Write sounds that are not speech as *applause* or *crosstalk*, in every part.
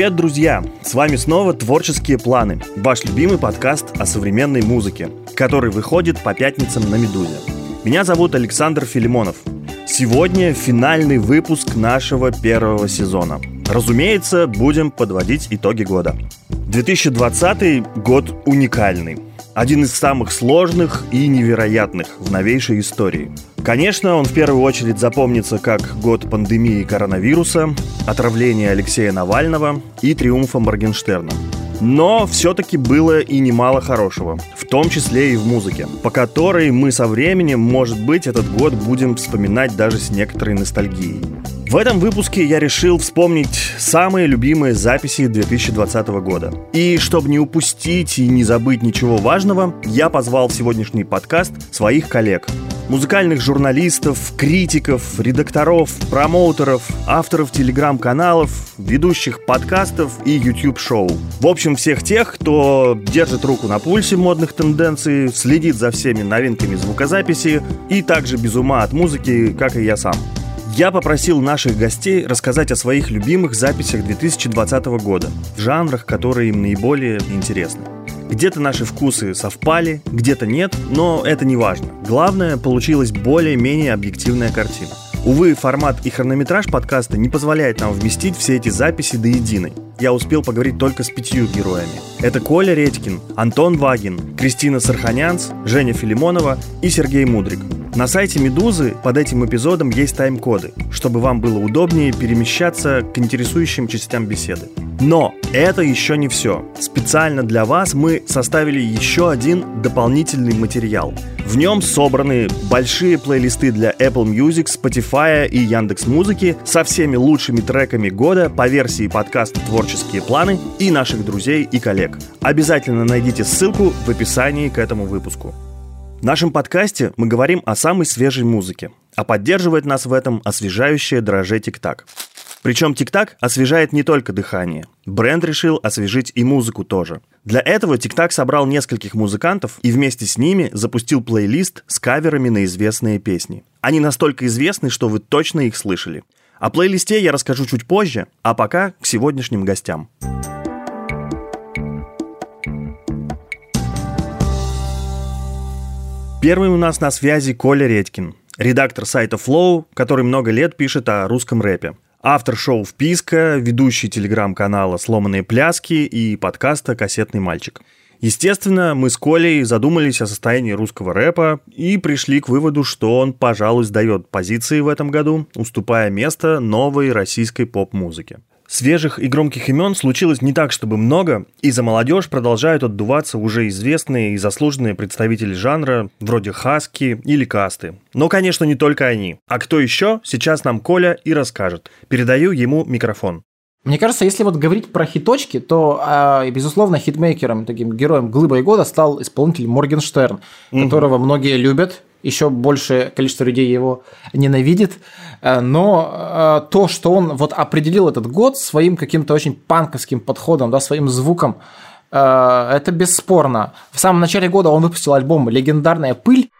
Привет, друзья! С вами снова «Творческие планы», ваш любимый подкаст о современной музыке, который выходит по пятницам на «Медузе». Меня зовут Александр Филимонов. Сегодня финальный выпуск нашего первого сезона. Разумеется, будем подводить итоги года. 2020 год уникальный. Один из самых сложных и невероятных в новейшей истории. Конечно, он в первую очередь запомнится как год пандемии коронавируса, отравления Алексея Навального и триумфа Моргенштерна. Но все-таки было и немало хорошего, в том числе и в музыке, по которой мы со временем, может быть, этот год будем вспоминать даже с некоторой ностальгией. В этом выпуске я решил вспомнить самые любимые записи 2020 года. И чтобы не упустить и не забыть ничего важного, я позвал в сегодняшний подкаст своих коллег. Музыкальных журналистов, критиков, редакторов, промоутеров, авторов телеграм-каналов, ведущих подкастов и YouTube-шоу. В общем, всех тех, кто держит руку на пульсе модных тенденций, следит за всеми новинками звукозаписи и также без ума от музыки, как и я сам. Я попросил наших гостей рассказать о своих любимых записях 2020 года, в жанрах, которые им наиболее интересны. Где-то наши вкусы совпали, где-то нет, но это не важно. Главное, получилась более-менее объективная картина. Увы, формат и хронометраж подкаста не позволяет нам вместить все эти записи до единой. Я успел поговорить только с пятью героями. Это Коля Редькин, Антон Вагин, Кристина Сарханянц, Женя Филимонова и Сергей Мудрик. На сайте «Медузы» под этим эпизодом есть тайм-коды, чтобы вам было удобнее перемещаться к интересующим частям беседы. Но это еще не все. Специально для вас мы составили еще один дополнительный материал. В нем собраны большие плейлисты для Apple Music, Spotify и Яндекс Музыки со всеми лучшими треками года по версии подкаста «Творческие планы» и наших друзей и коллег. Обязательно найдите ссылку в описании к этому выпуску. В нашем подкасте мы говорим о самой свежей музыке, а поддерживает нас в этом освежающее дрожжи тик-так. Причем тик-так освежает не только дыхание. Бренд решил освежить и музыку тоже. Для этого тик-так собрал нескольких музыкантов и вместе с ними запустил плейлист с каверами на известные песни. Они настолько известны, что вы точно их слышали. О плейлисте я расскажу чуть позже, а пока к сегодняшним гостям. Первый у нас на связи Коля Редькин, редактор сайта Flow, который много лет пишет о русском рэпе. Автор шоу «Вписка», ведущий телеграм-канала «Сломанные пляски» и подкаста «Кассетный мальчик». Естественно, мы с Колей задумались о состоянии русского рэпа и пришли к выводу, что он, пожалуй, сдает позиции в этом году, уступая место новой российской поп-музыке. Свежих и громких имен случилось не так, чтобы много, и за молодежь продолжают отдуваться уже известные и заслуженные представители жанра, вроде Хаски или Касты. Но, конечно, не только они. А кто еще, сейчас нам Коля и расскажет. Передаю ему микрофон. Мне кажется, если вот говорить про хиточки, то, э, безусловно, хитмейкером, таким героем глыбой года стал исполнитель Моргенштерн, угу. которого многие любят, еще большее количество людей его ненавидит, э, но э, то, что он вот определил этот год своим каким-то очень панковским подходом, да, своим звуком, э, это бесспорно. В самом начале года он выпустил альбом «Легендарная пыль»,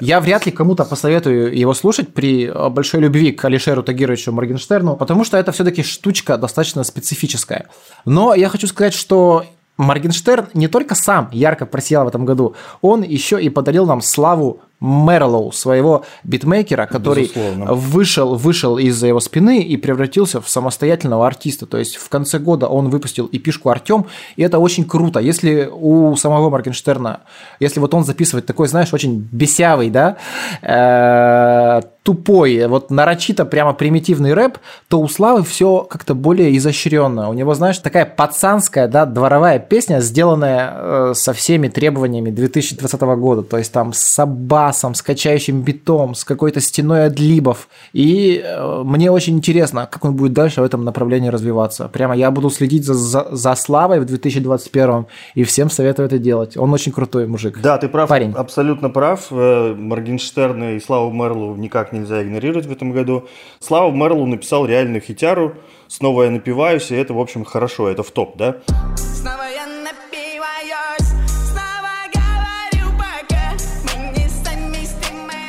Я вряд ли кому-то посоветую его слушать при э, большой любви к Алишеру Тагировичу Моргенштерну, потому что это все-таки штучка достаточно специфическая. Но я хочу сказать, что Моргенштерн не только сам ярко просиял в этом году, он еще и подарил нам славу Мерлоу, своего битмейкера, который вышел, вышел из-за его спины и превратился в самостоятельного артиста. То есть в конце года он выпустил эпишку «Артем», и это очень круто. Если у самого Моргенштерна, если вот он записывает такой, знаешь, очень бесявый, да, э, тупой, вот нарочито прямо примитивный рэп, то у Славы все как-то более изощренно. У него, знаешь, такая пацанская, да, дворовая песня, сделанная э, со всеми требованиями 2020 года. То есть там собак басом, с качающим битом, с какой-то стеной отлибов. И э, мне очень интересно, как он будет дальше в этом направлении развиваться. Прямо я буду следить за, за, за Славой в 2021 и всем советую это делать. Он очень крутой мужик. Да, ты прав, парень. абсолютно прав. Э, Моргенштерн и Славу Мерлу никак нельзя игнорировать в этом году. Слава Мерлу написал реальную хитяру. Снова я напиваюсь, и это, в общем, хорошо, это в топ, да? Снова я напиваюсь, снова говорю пока, мы не совместимы.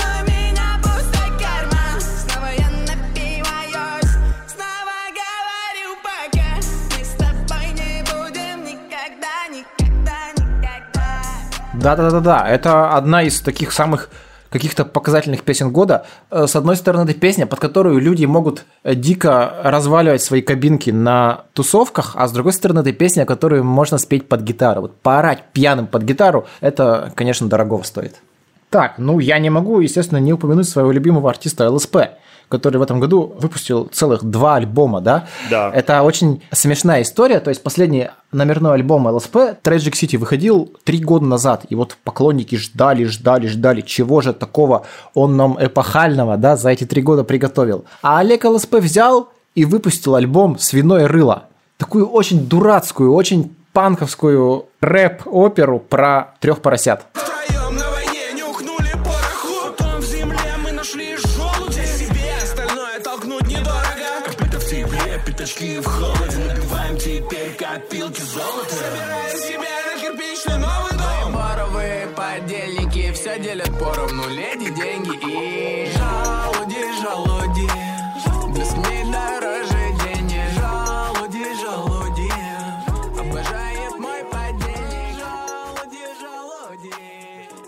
У меня пустой карман, снова я напиваюсь, снова говорю пока, мы с тобой не будем никогда, никогда, никогда. Да-да-да-да, это одна из таких самых каких-то показательных песен года. Э, с одной стороны, это песня, под которую люди могут э, дико разваливать свои кабинки на тусовках, а с другой стороны, это песня, которую можно спеть под гитару. Вот поорать пьяным под гитару, это, конечно, дорогого стоит. Так, ну я не могу, естественно, не упомянуть своего любимого артиста ЛСП который в этом году выпустил целых два альбома, да? Да. Это очень смешная история, то есть последний номерной альбом ЛСП Tragic City выходил три года назад, и вот поклонники ждали, ждали, ждали, чего же такого он нам эпохального, да, за эти три года приготовил. А Олег ЛСП взял и выпустил альбом «Свиное рыло». Такую очень дурацкую, очень панковскую рэп-оперу про трех поросят.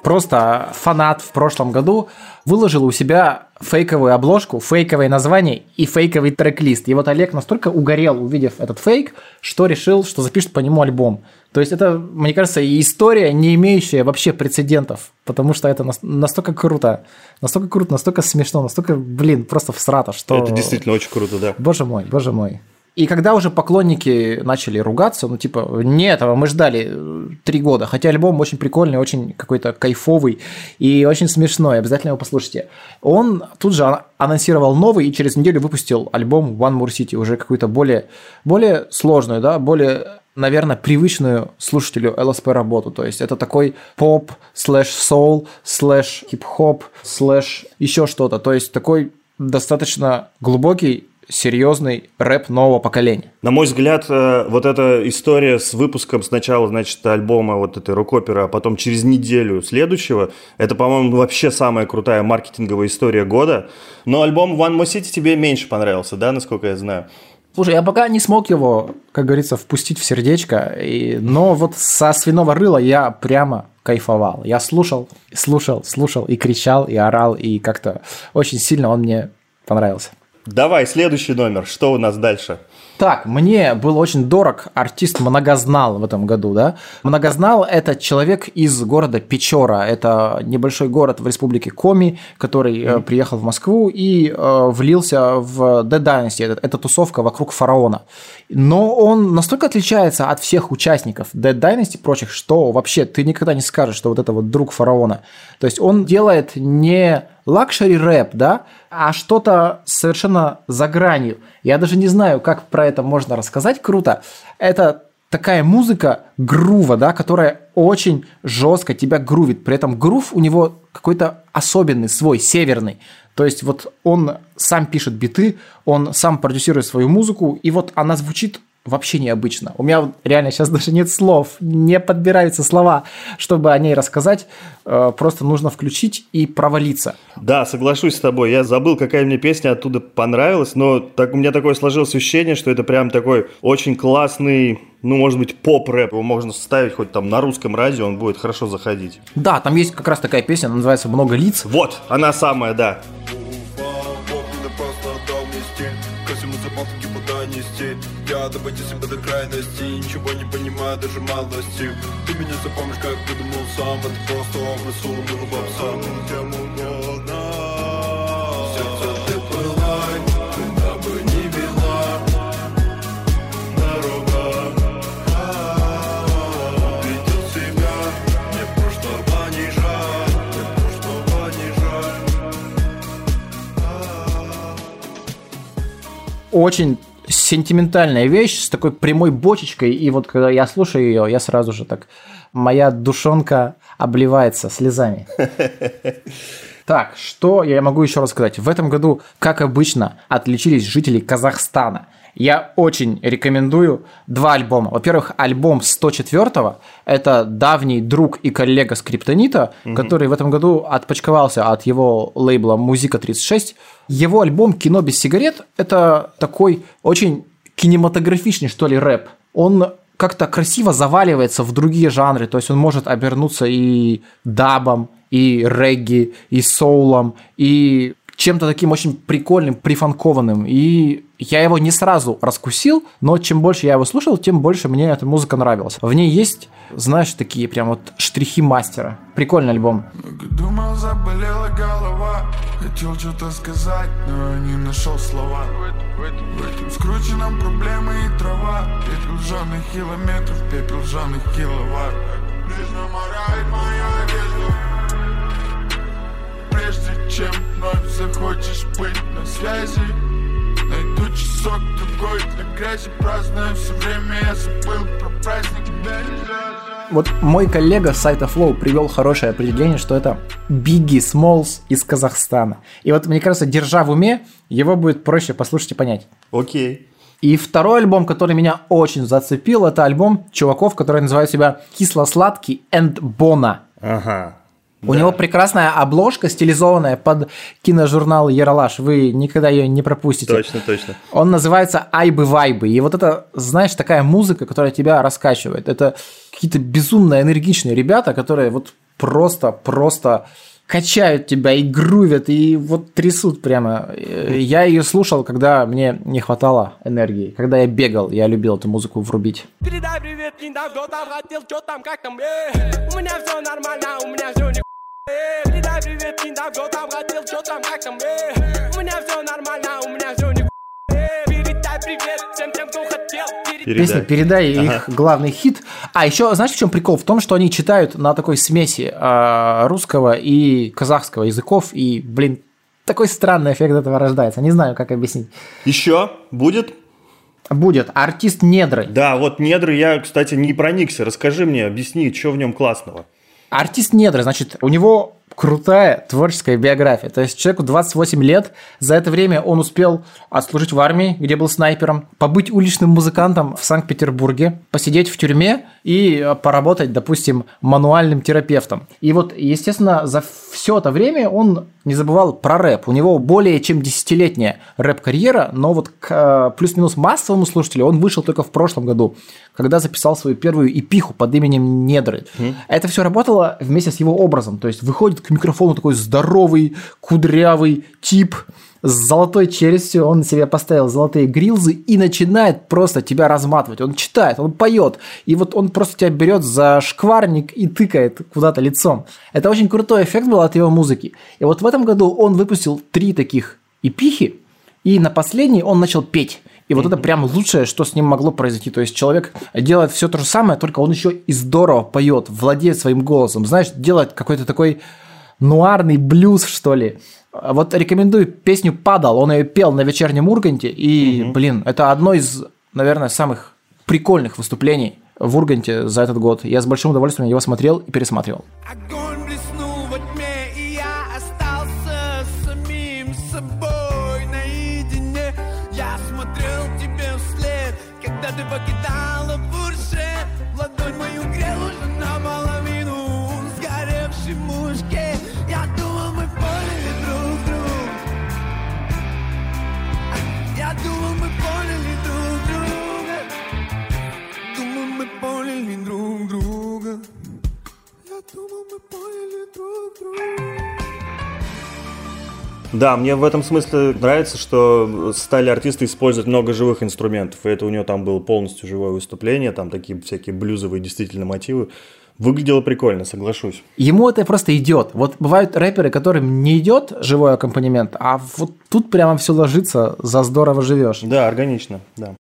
Просто фанат в прошлом году выложил у себя фейковую обложку, фейковое название и фейковый трек-лист. И вот Олег настолько угорел, увидев этот фейк, что решил, что запишет по нему альбом. То есть это, мне кажется, история, не имеющая вообще прецедентов, потому что это настолько круто, настолько круто, настолько смешно, настолько, блин, просто всрато, что... Это действительно очень круто, да. Боже мой, боже мой. И когда уже поклонники начали ругаться, ну типа, не этого мы ждали э, три года, хотя альбом очень прикольный, очень какой-то кайфовый и очень смешной, обязательно его послушайте. Он тут же анонсировал новый и через неделю выпустил альбом One More City, уже какую-то более, более сложную, да, более наверное, привычную слушателю ЛСП работу. То есть это такой поп, слэш соул, слэш хип-хоп, слэш еще что-то. То есть такой достаточно глубокий серьезный рэп нового поколения. На мой взгляд, э, вот эта история с выпуском сначала, значит, альбома вот этой рок-оперы, а потом через неделю следующего, это, по-моему, вообще самая крутая маркетинговая история года. Но альбом One More City тебе меньше понравился, да, насколько я знаю? Слушай, я пока не смог его, как говорится, впустить в сердечко, и... но вот со свиного рыла я прямо кайфовал. Я слушал, слушал, слушал и кричал, и орал, и как-то очень сильно он мне понравился. Давай, следующий номер. Что у нас дальше? Так, мне был очень дорог артист Многознал в этом году, да. Многознал – это человек из города Печора. Это небольшой город в республике Коми, который mm-hmm. приехал в Москву и э, влился в Dead Dynasty. Это, это тусовка вокруг фараона. Но он настолько отличается от всех участников Dead Dynasty и прочих, что вообще ты никогда не скажешь, что вот это вот друг фараона. То есть он делает не luxury рэп, да, а что-то совершенно за гранью. Я даже не знаю, как про это можно рассказать круто. Это такая музыка грува, да, которая очень жестко тебя грувит. При этом грув у него какой-то особенный, свой, северный. То есть вот он сам пишет биты, он сам продюсирует свою музыку, и вот она звучит вообще необычно. У меня реально сейчас даже нет слов, не подбираются слова, чтобы о ней рассказать. Э, просто нужно включить и провалиться. Да, соглашусь с тобой. Я забыл, какая мне песня оттуда понравилась, но так, у меня такое сложилось ощущение, что это прям такой очень классный, ну, может быть, поп-рэп. Его можно ставить хоть там на русском радио, он будет хорошо заходить. Да, там есть как раз такая песня, она называется «Много лиц». Вот, она самая, да. Я давайте себя до крайности. Ничего не понимаю, даже малости. Ты меня запомнишь, как выдумал сам. Это просто образ умного попса Кем угодно Сердце ты пылай Очень сентиментальная вещь с такой прямой бочечкой, и вот когда я слушаю ее, я сразу же так, моя душонка обливается слезами. *laughs* Так, что я могу еще рассказать? В этом году, как обычно, отличились жители Казахстана. Я очень рекомендую два альбома. Во-первых, альбом 104-го. Это давний друг и коллега Скриптонита, угу. который в этом году отпочковался от его лейбла Музыка 36. Его альбом «Кино без сигарет» – это такой очень кинематографичный, что ли, рэп. Он как-то красиво заваливается в другие жанры, то есть он может обернуться и дабом, и регги, и соулом, и чем-то таким очень прикольным, прифанкованным. И я его не сразу раскусил, но чем больше я его слушал, тем больше мне эта музыка нравилась. В ней есть, знаешь, такие прям вот штрихи мастера. Прикольный альбом. Думал, заболела голова, хотел что-то сказать, но не нашел слова. В скрученном проблемы и трава, пепел жженых километров, пепел жженых киловатт. Нежно морает моя одежда прежде чем вновь захочешь быть на связи Найду часок другой для грязи Праздную все время, я забыл про праздник вот мой коллега с сайта Flow привел хорошее определение, что это Biggie Smalls из Казахстана. И вот мне кажется, держа в уме, его будет проще послушать и понять. Окей. И второй альбом, который меня очень зацепил, это альбом чуваков, которые называют себя Кисло-сладкий and Бона. Ага. У него прекрасная обложка, стилизованная под киножурнал Яралаш. Вы никогда ее не пропустите. Точно, точно. Он называется Айбы-вайбы. И вот это, знаешь, такая музыка, которая тебя раскачивает. Это какие-то безумно энергичные ребята, которые вот просто, просто качают тебя и грувят, и вот трясут прямо. Я ее слушал, когда мне не хватало энергии. Когда я бегал, я любил эту музыку врубить. Передай привет, кто там хотел, что там, как там, э. У меня все нормально, у меня все не Передай привет, Кинда, кто там хотел, что там, как там, э. У меня все нормально, у меня все не Передай привет всем тем, кто хотел. Передай. Песня «Передай» ага. их главный хит. А еще, знаешь, в чем прикол? В том, что они читают на такой смеси э, русского и казахского языков, и, блин, такой странный эффект этого рождается. Не знаю, как объяснить. Еще будет Будет. Артист Недры. Да, вот Недры я, кстати, не проникся. Расскажи мне, объясни, что в нем классного. Артист Недры, значит, у него крутая творческая биография. То есть человеку 28 лет, за это время он успел отслужить в армии, где был снайпером, побыть уличным музыкантом в Санкт-Петербурге, посидеть в тюрьме и поработать, допустим, мануальным терапевтом. И вот, естественно, за все это время он не забывал про рэп. У него более чем десятилетняя рэп-карьера, но вот к э, плюс-минус массовому слушателю он вышел только в прошлом году, когда записал свою первую эпиху под именем Недры. Mm. Это все работало вместе с его образом. То есть выходит к микрофону такой здоровый, кудрявый тип, с золотой челюстью, он себе поставил золотые грилзы и начинает просто тебя разматывать. Он читает, он поет, и вот он просто тебя берет за шкварник и тыкает куда-то лицом. Это очень крутой эффект был от его музыки. И вот в этом году он выпустил три таких эпихи, и на последней он начал петь. И вот это прям лучшее, что с ним могло произойти. То есть человек делает все то же самое, только он еще и здорово поет, владеет своим голосом. Знаешь, делает какой-то такой нуарный блюз, что ли. Вот рекомендую песню «Падал». Он ее пел на вечернем Урганте. И, угу. блин, это одно из, наверное, самых прикольных выступлений в Урганте за этот год. Я с большим удовольствием его смотрел и пересматривал. Огонь Да, мне в этом смысле нравится, что стали артисты использовать много живых инструментов. И это у него там было полностью живое выступление, там такие всякие блюзовые действительно мотивы. Выглядело прикольно, соглашусь. Ему это просто идет. Вот бывают рэперы, которым не идет живой аккомпанемент, а вот тут прямо все ложится, за здорово живешь. Да, органично, да.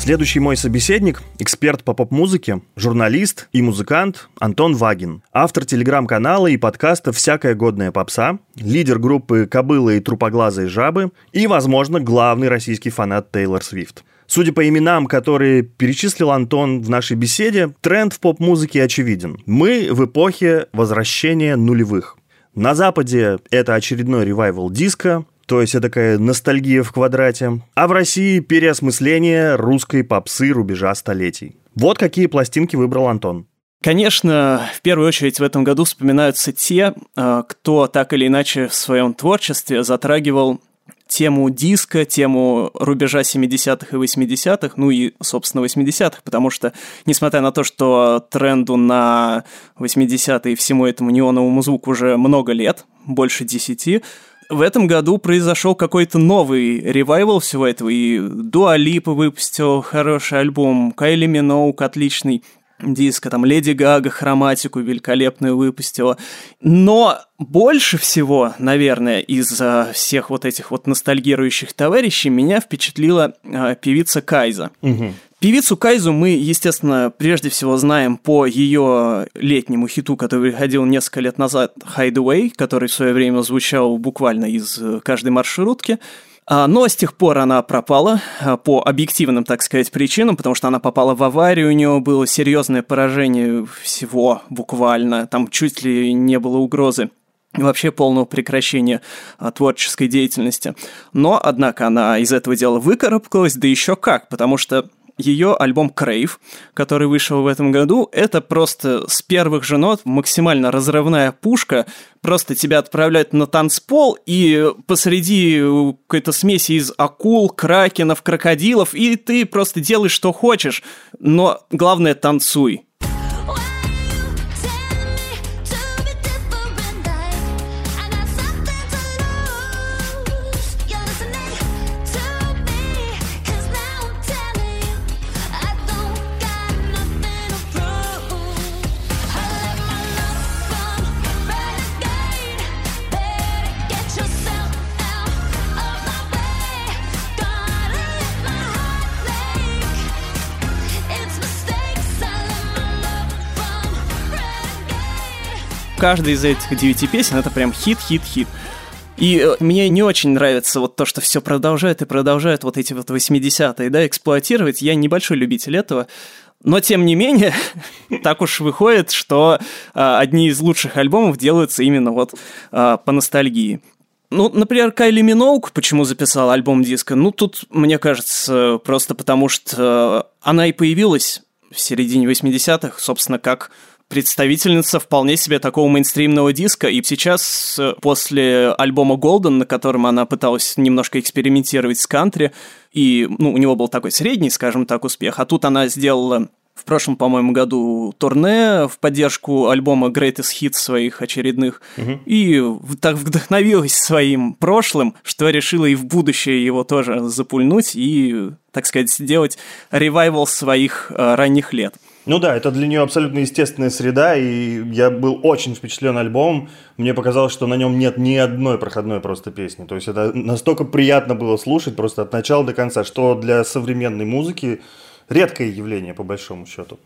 Следующий мой собеседник – эксперт по поп-музыке, журналист и музыкант Антон Вагин, автор телеграм-канала и подкаста «Всякая годная попса», лидер группы «Кобыла и трупоглазые жабы» и, возможно, главный российский фанат Тейлор Свифт. Судя по именам, которые перечислил Антон в нашей беседе, тренд в поп-музыке очевиден. Мы в эпохе возвращения нулевых. На Западе это очередной ревайвал диска, то есть это такая ностальгия в квадрате, а в России переосмысление русской попсы рубежа столетий. Вот какие пластинки выбрал Антон. Конечно, в первую очередь в этом году вспоминаются те, э, кто так или иначе в своем творчестве затрагивал тему диска, тему рубежа 70-х и 80-х, ну и, собственно, 80-х, потому что, несмотря на то, что тренду на 80-е и всему этому неоновому звуку уже много лет, больше 10, в этом году произошел какой-то новый ревайвал всего этого, и Дуа Липа выпустил хороший альбом, Кайли Миноук отличный, диска, там Леди Гага хроматику великолепную выпустила. Но больше всего, наверное, из всех вот этих вот ностальгирующих товарищей меня впечатлила э, певица Кайза. Угу. Певицу Кайзу мы, естественно, прежде всего знаем по ее летнему хиту, который выходил несколько лет назад, Hideaway, который в свое время звучал буквально из э, каждой маршрутки. А, но с тех пор она пропала а, по объективным, так сказать, причинам, потому что она попала в аварию, у нее было серьезное поражение всего буквально, там чуть ли не было угрозы вообще полного прекращения а, творческой деятельности. Но, однако, она из этого дела выкарабкалась, да еще как, потому что ее альбом Crave, который вышел в этом году, это просто с первых же нот максимально разрывная пушка, просто тебя отправляют на танцпол, и посреди какой-то смеси из акул, кракенов, крокодилов, и ты просто делаешь, что хочешь, но главное танцуй. Каждая из этих девяти песен это прям хит, хит, хит. И э, мне не очень нравится вот то, что все продолжает и продолжает вот эти вот 80-е, да, эксплуатировать. Я небольшой любитель этого. Но, тем не менее, *laughs* так уж выходит, что а, одни из лучших альбомов делаются именно вот а, по ностальгии. Ну, например, Кайли Миноук почему записал альбом диска? Ну, тут, мне кажется, просто потому что она и появилась в середине 80-х, собственно, как представительница вполне себе такого мейнстримного диска, и сейчас, э, после альбома Golden, на котором она пыталась немножко экспериментировать с кантри, и, ну, у него был такой средний, скажем так, успех, а тут она сделала в прошлом, по-моему, году турне в поддержку альбома Greatest Hits своих очередных. Угу. И так вдохновилась своим прошлым, что решила и в будущее его тоже запульнуть и, так сказать, сделать ревайвал своих э, ранних лет. Ну да, это для нее абсолютно естественная среда, и я был очень впечатлен альбомом. Мне показалось, что на нем нет ни одной проходной просто песни. То есть это настолько приятно было слушать просто от начала до конца, что для современной музыки редкое явление по большому счету.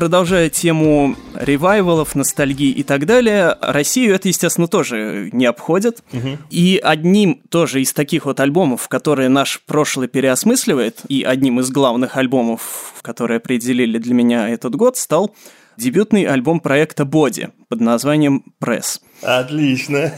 Продолжая тему ревайвалов, ностальгии и так далее, Россию это, естественно, тоже не обходит. Угу. И одним тоже из таких вот альбомов, которые наш прошлый переосмысливает, и одним из главных альбомов, которые определили для меня этот год, стал дебютный альбом проекта Боди под названием «Пресс». Отлично.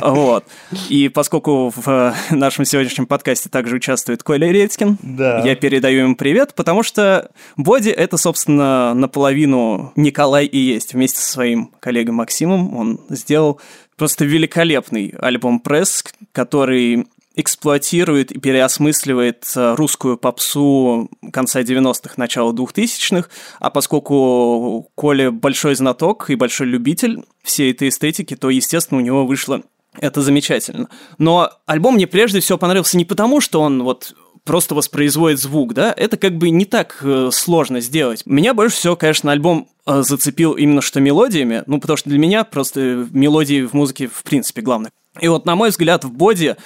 Вот. И поскольку в нашем сегодняшнем подкасте также участвует Коля Редькин, да. я передаю ему привет, потому что Боди — это, собственно, наполовину Николай и есть. Вместе со своим коллегой Максимом он сделал просто великолепный альбом «Пресс», который эксплуатирует и переосмысливает э, русскую попсу конца 90-х, начала 2000-х, а поскольку Коля большой знаток и большой любитель всей этой эстетики, то, естественно, у него вышло это замечательно. Но альбом мне прежде всего понравился не потому, что он вот просто воспроизводит звук, да, это как бы не так э, сложно сделать. Меня больше всего, конечно, альбом э, зацепил именно что мелодиями, ну, потому что для меня просто мелодии в музыке в принципе главное. И вот, на мой взгляд, в боди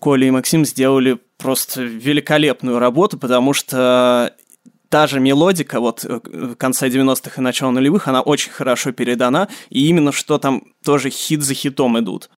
Коля и Максим сделали просто великолепную работу, потому что та же мелодика вот э, конца 90-х и начала нулевых, она очень хорошо передана, и именно что там тоже хит за хитом идут.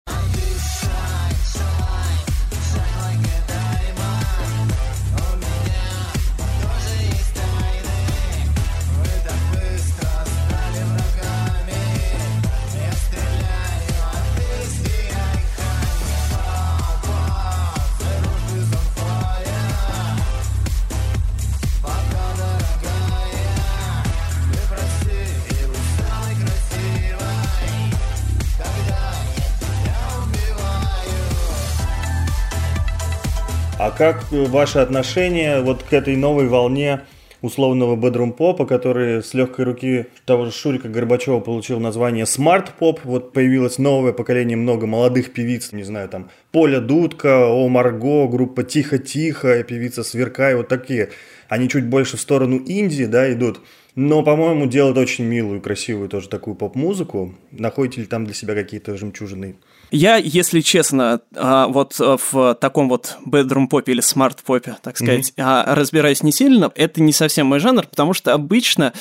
Как ваше отношение вот к этой новой волне условного bedroom попа, который с легкой руки того же Шурика Горбачева получил название smart поп. Вот появилось новое поколение, много молодых певиц, не знаю, там Поля Дудка, О Марго, группа Тихо-Тихо, певица Сверкай, вот такие. Они чуть больше в сторону инди, да, идут. Но, по-моему, делают очень милую, красивую тоже такую поп-музыку. Находите ли там для себя какие-то жемчужины? Я, если честно, а, вот а, в таком вот bedroom попе или смарт попе, так сказать, mm-hmm. разбираюсь не сильно. Это не совсем мой жанр, потому что обычно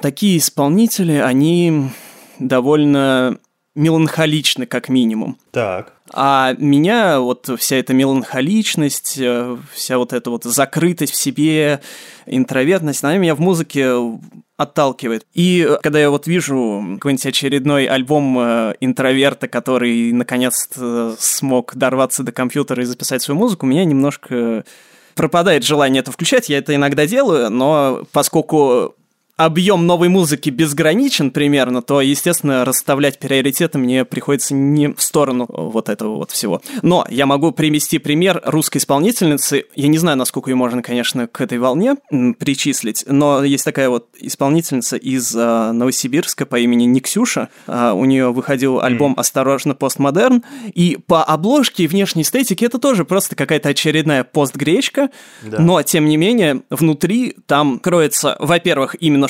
такие исполнители, они довольно меланхоличны, как минимум. Так. А меня вот вся эта меланхоличность, э, вся вот эта вот закрытость в себе, интровертность, она меня в музыке отталкивает. И э, когда я вот вижу какой-нибудь очередной альбом э, интроверта, который наконец-то смог дорваться до компьютера и записать свою музыку, меня немножко пропадает желание это включать. Я это иногда делаю, но поскольку объем новой музыки безграничен примерно, то, естественно, расставлять приоритеты мне приходится не в сторону вот этого вот всего. Но я могу привести пример русской исполнительницы. Я не знаю, насколько ее можно, конечно, к этой волне причислить, но есть такая вот исполнительница из э, Новосибирска по имени Никсюша. Э, у нее выходил альбом «Осторожно, постмодерн», и по обложке и внешней эстетике это тоже просто какая-то очередная постгречка, да. но, тем не менее, внутри там кроется, во-первых, именно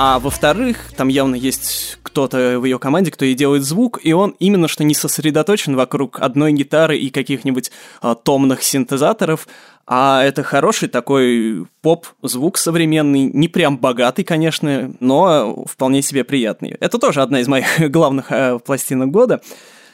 А во-вторых, там явно есть кто-то в ее команде, кто ей делает звук, и он именно что не сосредоточен вокруг одной гитары и каких-нибудь а, томных синтезаторов, а это хороший такой поп-звук современный, не прям богатый, конечно, но вполне себе приятный. Это тоже одна из моих *laughs* главных э, пластинок года.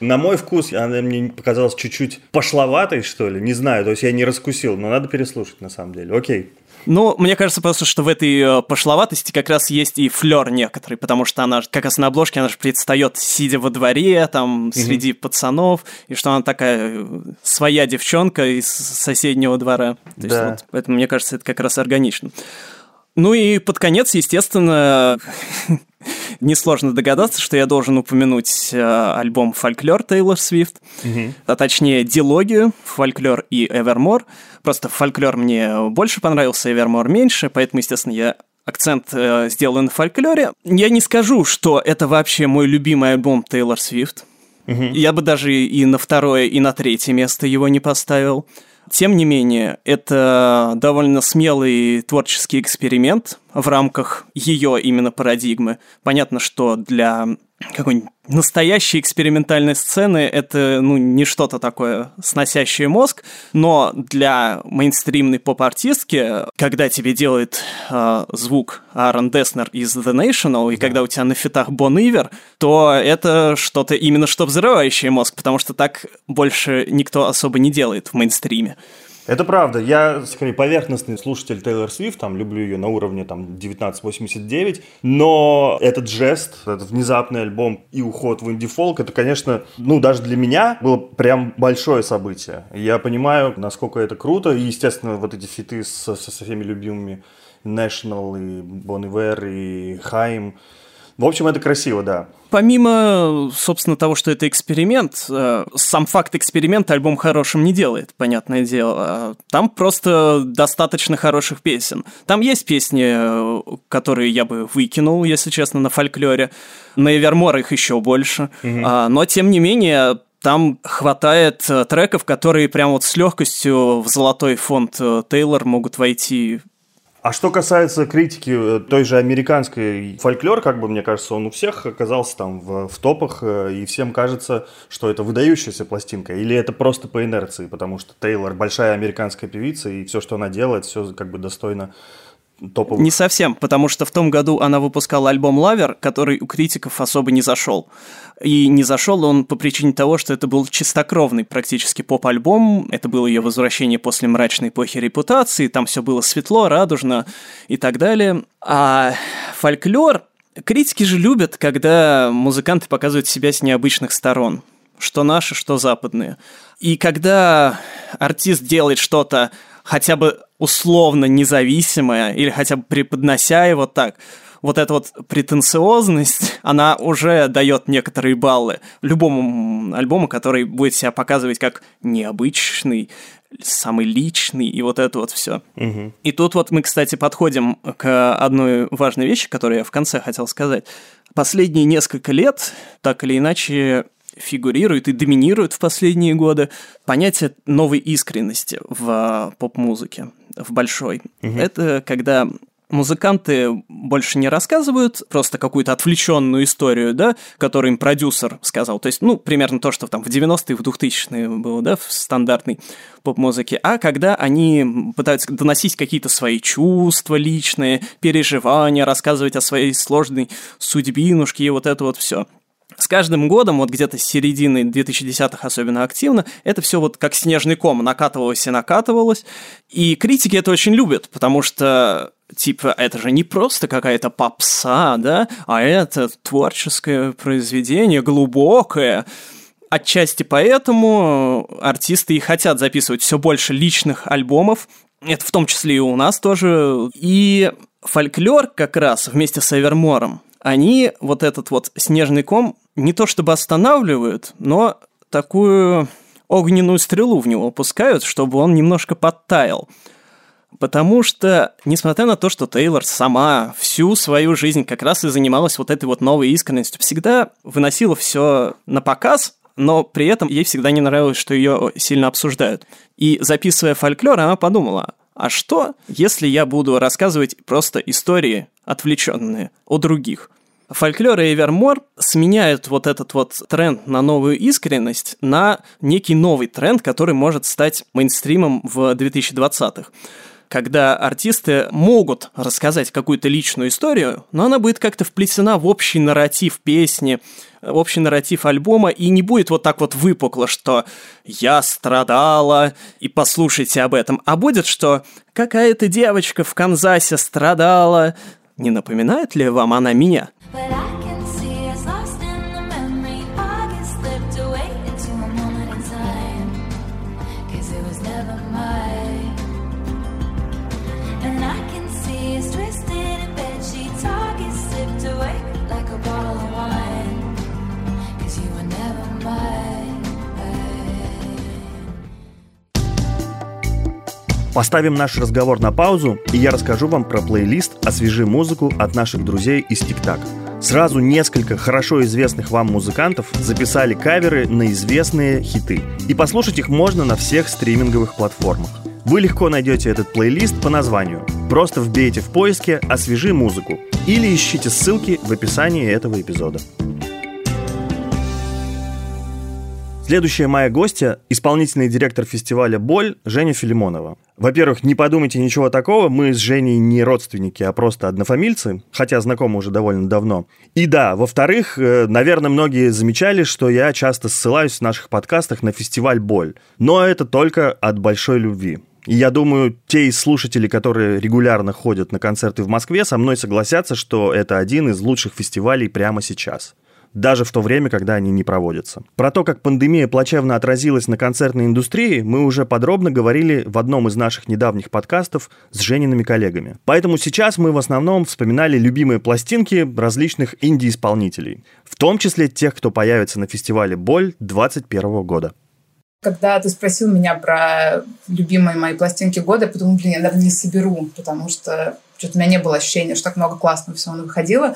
На мой вкус она мне показалась чуть-чуть пошловатой, что ли, не знаю, то есть я не раскусил, но надо переслушать на самом деле. Окей. Ну, мне кажется просто, что в этой э, пошловатости как раз есть и флер некоторый, потому что она как раз на обложке, она же предстает, сидя во дворе, там, среди пацанов, и что она такая э, своя девчонка из соседнего двора. То есть Да. вот, поэтому, мне кажется, это как раз органично. Ну и под конец, естественно, *laughs* несложно догадаться, что я должен упомянуть э, альбом «Фольклор» Тейлор Свифт, а точнее дилогию «Фольклор» и «Эвермор». Просто «Фольклор» мне больше понравился, «Эвермор» меньше, поэтому, естественно, я акцент э, сделал на «Фольклоре». Я не скажу, что это вообще мой любимый альбом Тейлор Свифт. Я бы даже и на второе, и на третье место его не поставил. Тем не менее, это довольно смелый творческий эксперимент в рамках ее именно парадигмы. Понятно, что для какой-нибудь настоящей экспериментальной сцены это ну, не что-то такое сносящее мозг, но для мейнстримной поп-артистки, когда тебе делает э, звук Аарон Деснер из The National, и когда у тебя на фитах Бон Ивер, то это что-то именно что взрывающее мозг, потому что так больше никто особо не делает в мейнстриме. Это правда. Я, скорее, поверхностный слушатель Тейлор Свифт, там, люблю ее на уровне там 1989, но этот жест, этот внезапный альбом и уход в инди-фолк, это, конечно, ну, даже для меня было прям большое событие. Я понимаю, насколько это круто, и, естественно, вот эти фиты со, со всеми любимыми National и Bon Iver и Хайм, в общем, это красиво, да. Помимо, собственно, того, что это эксперимент, э, сам факт эксперимента альбом хорошим не делает, понятное дело. Там просто достаточно хороших песен. Там есть песни, э, которые я бы выкинул, если честно, на фольклоре. На Эвермор их еще больше. Угу. Но, тем не менее, там хватает э, треков, которые прям вот с легкостью в золотой фонд Тейлор могут войти а что касается критики э, той же американской фольклор, как бы мне кажется, он у всех оказался там в, в топах, э, и всем кажется, что это выдающаяся пластинка, или это просто по инерции, потому что Тейлор большая американская певица, и все, что она делает, все как бы достойно топовых. Не совсем, потому что в том году она выпускала альбом «Lover», который у критиков особо не зашел. И не зашел он по причине того, что это был чистокровный практически поп-альбом, это было ее возвращение после мрачной эпохи репутации, там все было светло, радужно и так далее. А фольклор Критики же любят, когда музыканты показывают себя с необычных сторон. Что наши, что западные. И когда артист делает что-то хотя бы условно независимое, или хотя бы преподнося его так, вот эта вот претенциозность, *laughs* она уже дает некоторые баллы любому альбому, который будет себя показывать как необычный, самый личный, и вот это вот все. Угу. И тут вот мы, кстати, подходим к одной важной вещи, которую я в конце хотел сказать. Последние несколько лет, так или иначе, фигурирует и доминирует в последние годы понятие новой искренности в а, поп-музыке, в большой. Угу. Это когда музыканты больше не рассказывают просто какую-то отвлеченную историю, да, которую им продюсер сказал. То есть, ну, примерно то, что там в 90-е, в 2000-е было, да, в стандартной поп-музыке, а когда они пытаются доносить какие-то свои чувства личные, переживания, рассказывать о своей сложной судьбинушке и вот это вот все с каждым годом, вот где-то с середины 2010-х особенно активно, это все вот как снежный ком накатывалось и накатывалось. И критики это очень любят, потому что типа, это же не просто какая-то попса, да, а это творческое произведение, глубокое. Отчасти поэтому артисты и хотят записывать все больше личных альбомов, это в том числе и у нас тоже. И фольклор как раз вместе с Эвермором они вот этот вот снежный ком не то чтобы останавливают, но такую огненную стрелу в него пускают, чтобы он немножко подтаял. Потому что, несмотря на то, что Тейлор сама всю свою жизнь как раз и занималась вот этой вот новой искренностью, всегда выносила все на показ, но при этом ей всегда не нравилось, что ее сильно обсуждают. И записывая фольклор, она подумала, а что, если я буду рассказывать просто истории отвлеченные о других? Фольклор и Эвермор сменяют вот этот вот тренд на новую искренность на некий новый тренд, который может стать мейнстримом в 2020-х когда артисты могут рассказать какую-то личную историю, но она будет как-то вплетена в общий нарратив песни, общий нарратив альбома, и не будет вот так вот выпукло, что «я страдала», и послушайте об этом, а будет, что «какая-то девочка в Канзасе страдала», не напоминает ли вам она меня? But I Поставим наш разговор на паузу, и я расскажу вам про плейлист «Освежи музыку» от наших друзей из ТикТак. Сразу несколько хорошо известных вам музыкантов записали каверы на известные хиты. И послушать их можно на всех стриминговых платформах. Вы легко найдете этот плейлист по названию. Просто вбейте в поиске «Освежи музыку» или ищите ссылки в описании этого эпизода. Следующая моя гостья – исполнительный директор фестиваля «Боль» Женя Филимонова. Во-первых, не подумайте ничего такого, мы с Женей не родственники, а просто однофамильцы, хотя знакомы уже довольно давно. И да, во-вторых, э, наверное, многие замечали, что я часто ссылаюсь в наших подкастах на фестиваль «Боль». Но это только от большой любви. И я думаю, те из слушателей, которые регулярно ходят на концерты в Москве, со мной согласятся, что это один из лучших фестивалей прямо сейчас даже в то время, когда они не проводятся. Про то, как пандемия плачевно отразилась на концертной индустрии, мы уже подробно говорили в одном из наших недавних подкастов с Жениными коллегами. Поэтому сейчас мы в основном вспоминали любимые пластинки различных инди-исполнителей, в том числе тех, кто появится на фестивале «Боль» 2021 года. Когда ты спросил меня про любимые мои пластинки года, я подумала, блин, я, наверное, не соберу, потому что что-то у меня не было ощущения, что так много классного всего выходило.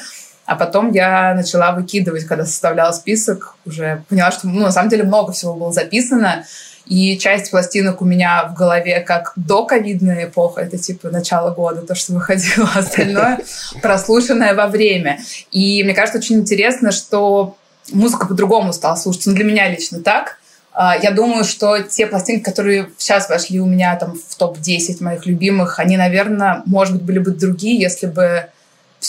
А потом я начала выкидывать, когда составляла список, уже поняла, что ну, на самом деле много всего было записано. И часть пластинок у меня в голове как до ковидная эпоха, это типа начало года, то, что выходило, остальное *laughs* прослушанное во время. И мне кажется, очень интересно, что музыка по-другому стала слушаться. Ну, для меня лично так. А, я думаю, что те пластинки, которые сейчас вошли у меня там в топ-10 моих любимых, они, наверное, может быть, были бы другие, если бы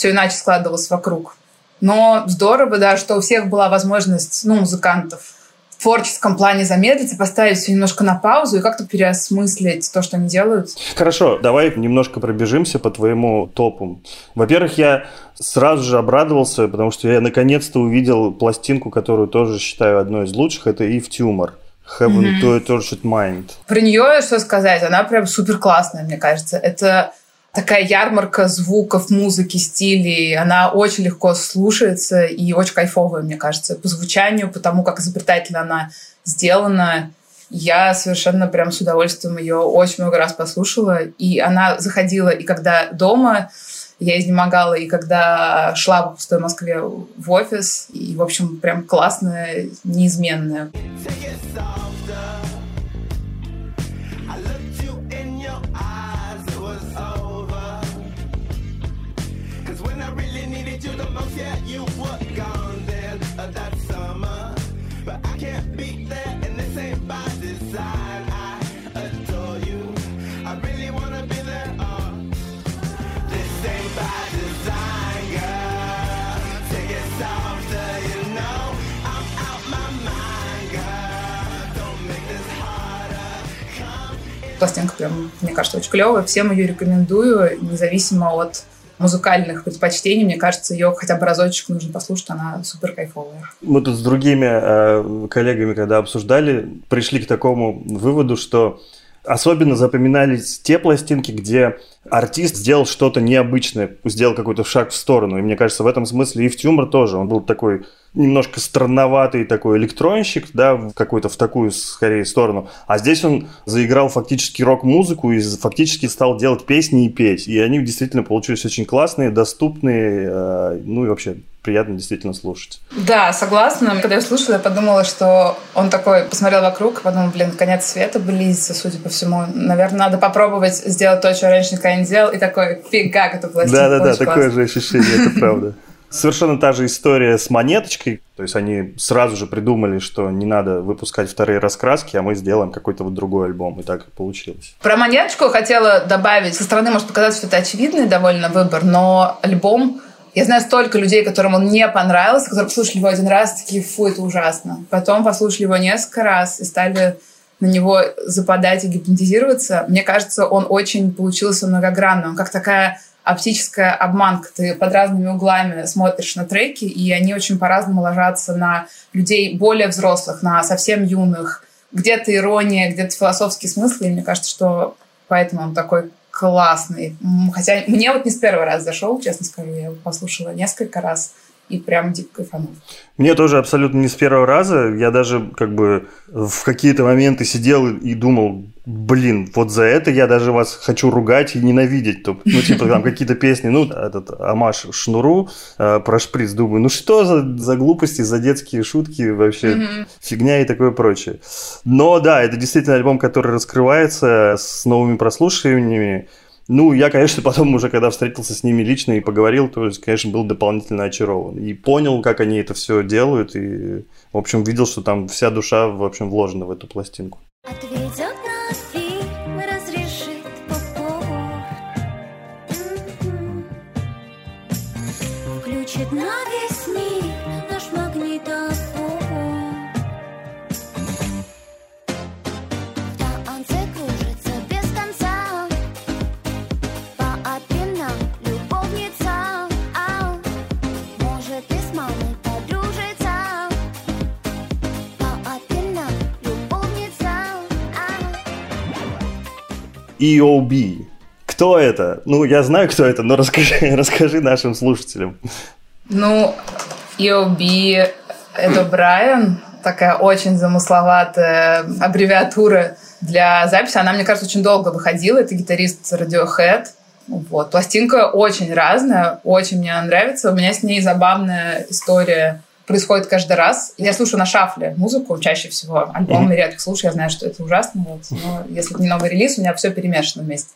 все иначе складывалось вокруг. Но здорово, да, что у всех была возможность, ну, музыкантов, в творческом плане замедлиться, поставить все немножко на паузу и как-то переосмыслить то, что они делают. Хорошо, давай немножко пробежимся по твоему топу. Во-первых, я сразу же обрадовался, потому что я наконец-то увидел пластинку, которую тоже считаю одной из лучших, это Eve Tumor. Heaven mm-hmm. to a Tortured Mind. Про нее что сказать? Она прям супер классная, мне кажется. Это такая ярмарка звуков, музыки, стилей. Она очень легко слушается и очень кайфовая, мне кажется, по звучанию, по тому, как изобретательно она сделана. Я совершенно прям с удовольствием ее очень много раз послушала. И она заходила и когда дома, я изнемогала, и когда шла по пустой Москве в офис. И, в общем, прям классная, неизменная. Пластинка прям, мне кажется, очень клевая. Всем ее рекомендую, независимо от музыкальных предпочтений, мне кажется, ее хотя бы разочек нужно послушать, она супер кайфовая. Мы тут с другими э, коллегами, когда обсуждали, пришли к такому выводу, что особенно запоминались те пластинки, где артист сделал что-то необычное, сделал какой-то шаг в сторону. И мне кажется, в этом смысле и в Тюмор тоже. Он был такой немножко странноватый такой электронщик, да, какой-то в такую, скорее, сторону. А здесь он заиграл фактически рок-музыку и фактически стал делать песни и петь. И они действительно получились очень классные, доступные, э, ну и вообще приятно действительно слушать. Да, согласна. Когда я слушала, я подумала, что он такой посмотрел вокруг, подумал, блин, конец света близится, судя по всему. Наверное, надо попробовать сделать то, я раньше никогда делал, и такой, фига, эту пластинку. Да-да-да, такое же ощущение, это *laughs* правда. Совершенно та же история с монеточкой. То есть они сразу же придумали, что не надо выпускать вторые раскраски, а мы сделаем какой-то вот другой альбом. И так и получилось. Про монеточку хотела добавить. Со стороны может показаться, что это очевидный довольно выбор, но альбом я знаю столько людей, которым он не понравился, которые послушали его один раз, такие, фу, это ужасно. Потом послушали его несколько раз и стали на него западать и гипнотизироваться. Мне кажется, он очень получился многогранным. Он как такая оптическая обманка. Ты под разными углами смотришь на треки, и они очень по-разному ложатся на людей более взрослых, на совсем юных. Где-то ирония, где-то философские смыслы. И мне кажется, что поэтому он такой классный. Хотя мне вот не с первого раза зашел, честно скажу. Я его послушала несколько раз и прям дико кайфанул. Мне тоже абсолютно не с первого раза. Я даже как бы в какие-то моменты сидел и думал, блин, вот за это я даже вас хочу ругать и ненавидеть. Ну, типа там какие-то песни, ну, этот Амаш Шнуру э, про шприц. Думаю, ну что за, за глупости, за детские шутки вообще, mm-hmm. фигня и такое прочее. Но да, это действительно альбом, который раскрывается с новыми прослушиваниями. Ну, я, конечно, *laughs* потом уже, когда встретился с ними лично и поговорил, то есть, конечно, был дополнительно очарован. И понял, как они это все делают, и, в общем, видел, что там вся душа, в общем, вложена в эту пластинку. Ответят на фильм, разрешит Включит на EOB. Кто это? Ну, я знаю, кто это, но расскажи, *laughs* расскажи нашим слушателям. Ну, EOB – это Брайан, такая очень замысловатая аббревиатура для записи. Она, мне кажется, очень долго выходила. Это гитарист Radiohead. Вот. Пластинка очень разная, очень мне она нравится. У меня с ней забавная история происходит каждый раз. Я слушаю на шафле музыку чаще всего. Альбомы mm-hmm. редко слушаю, я знаю, что это ужасно. Вот. Но если это не новый релиз, у меня все перемешано вместе.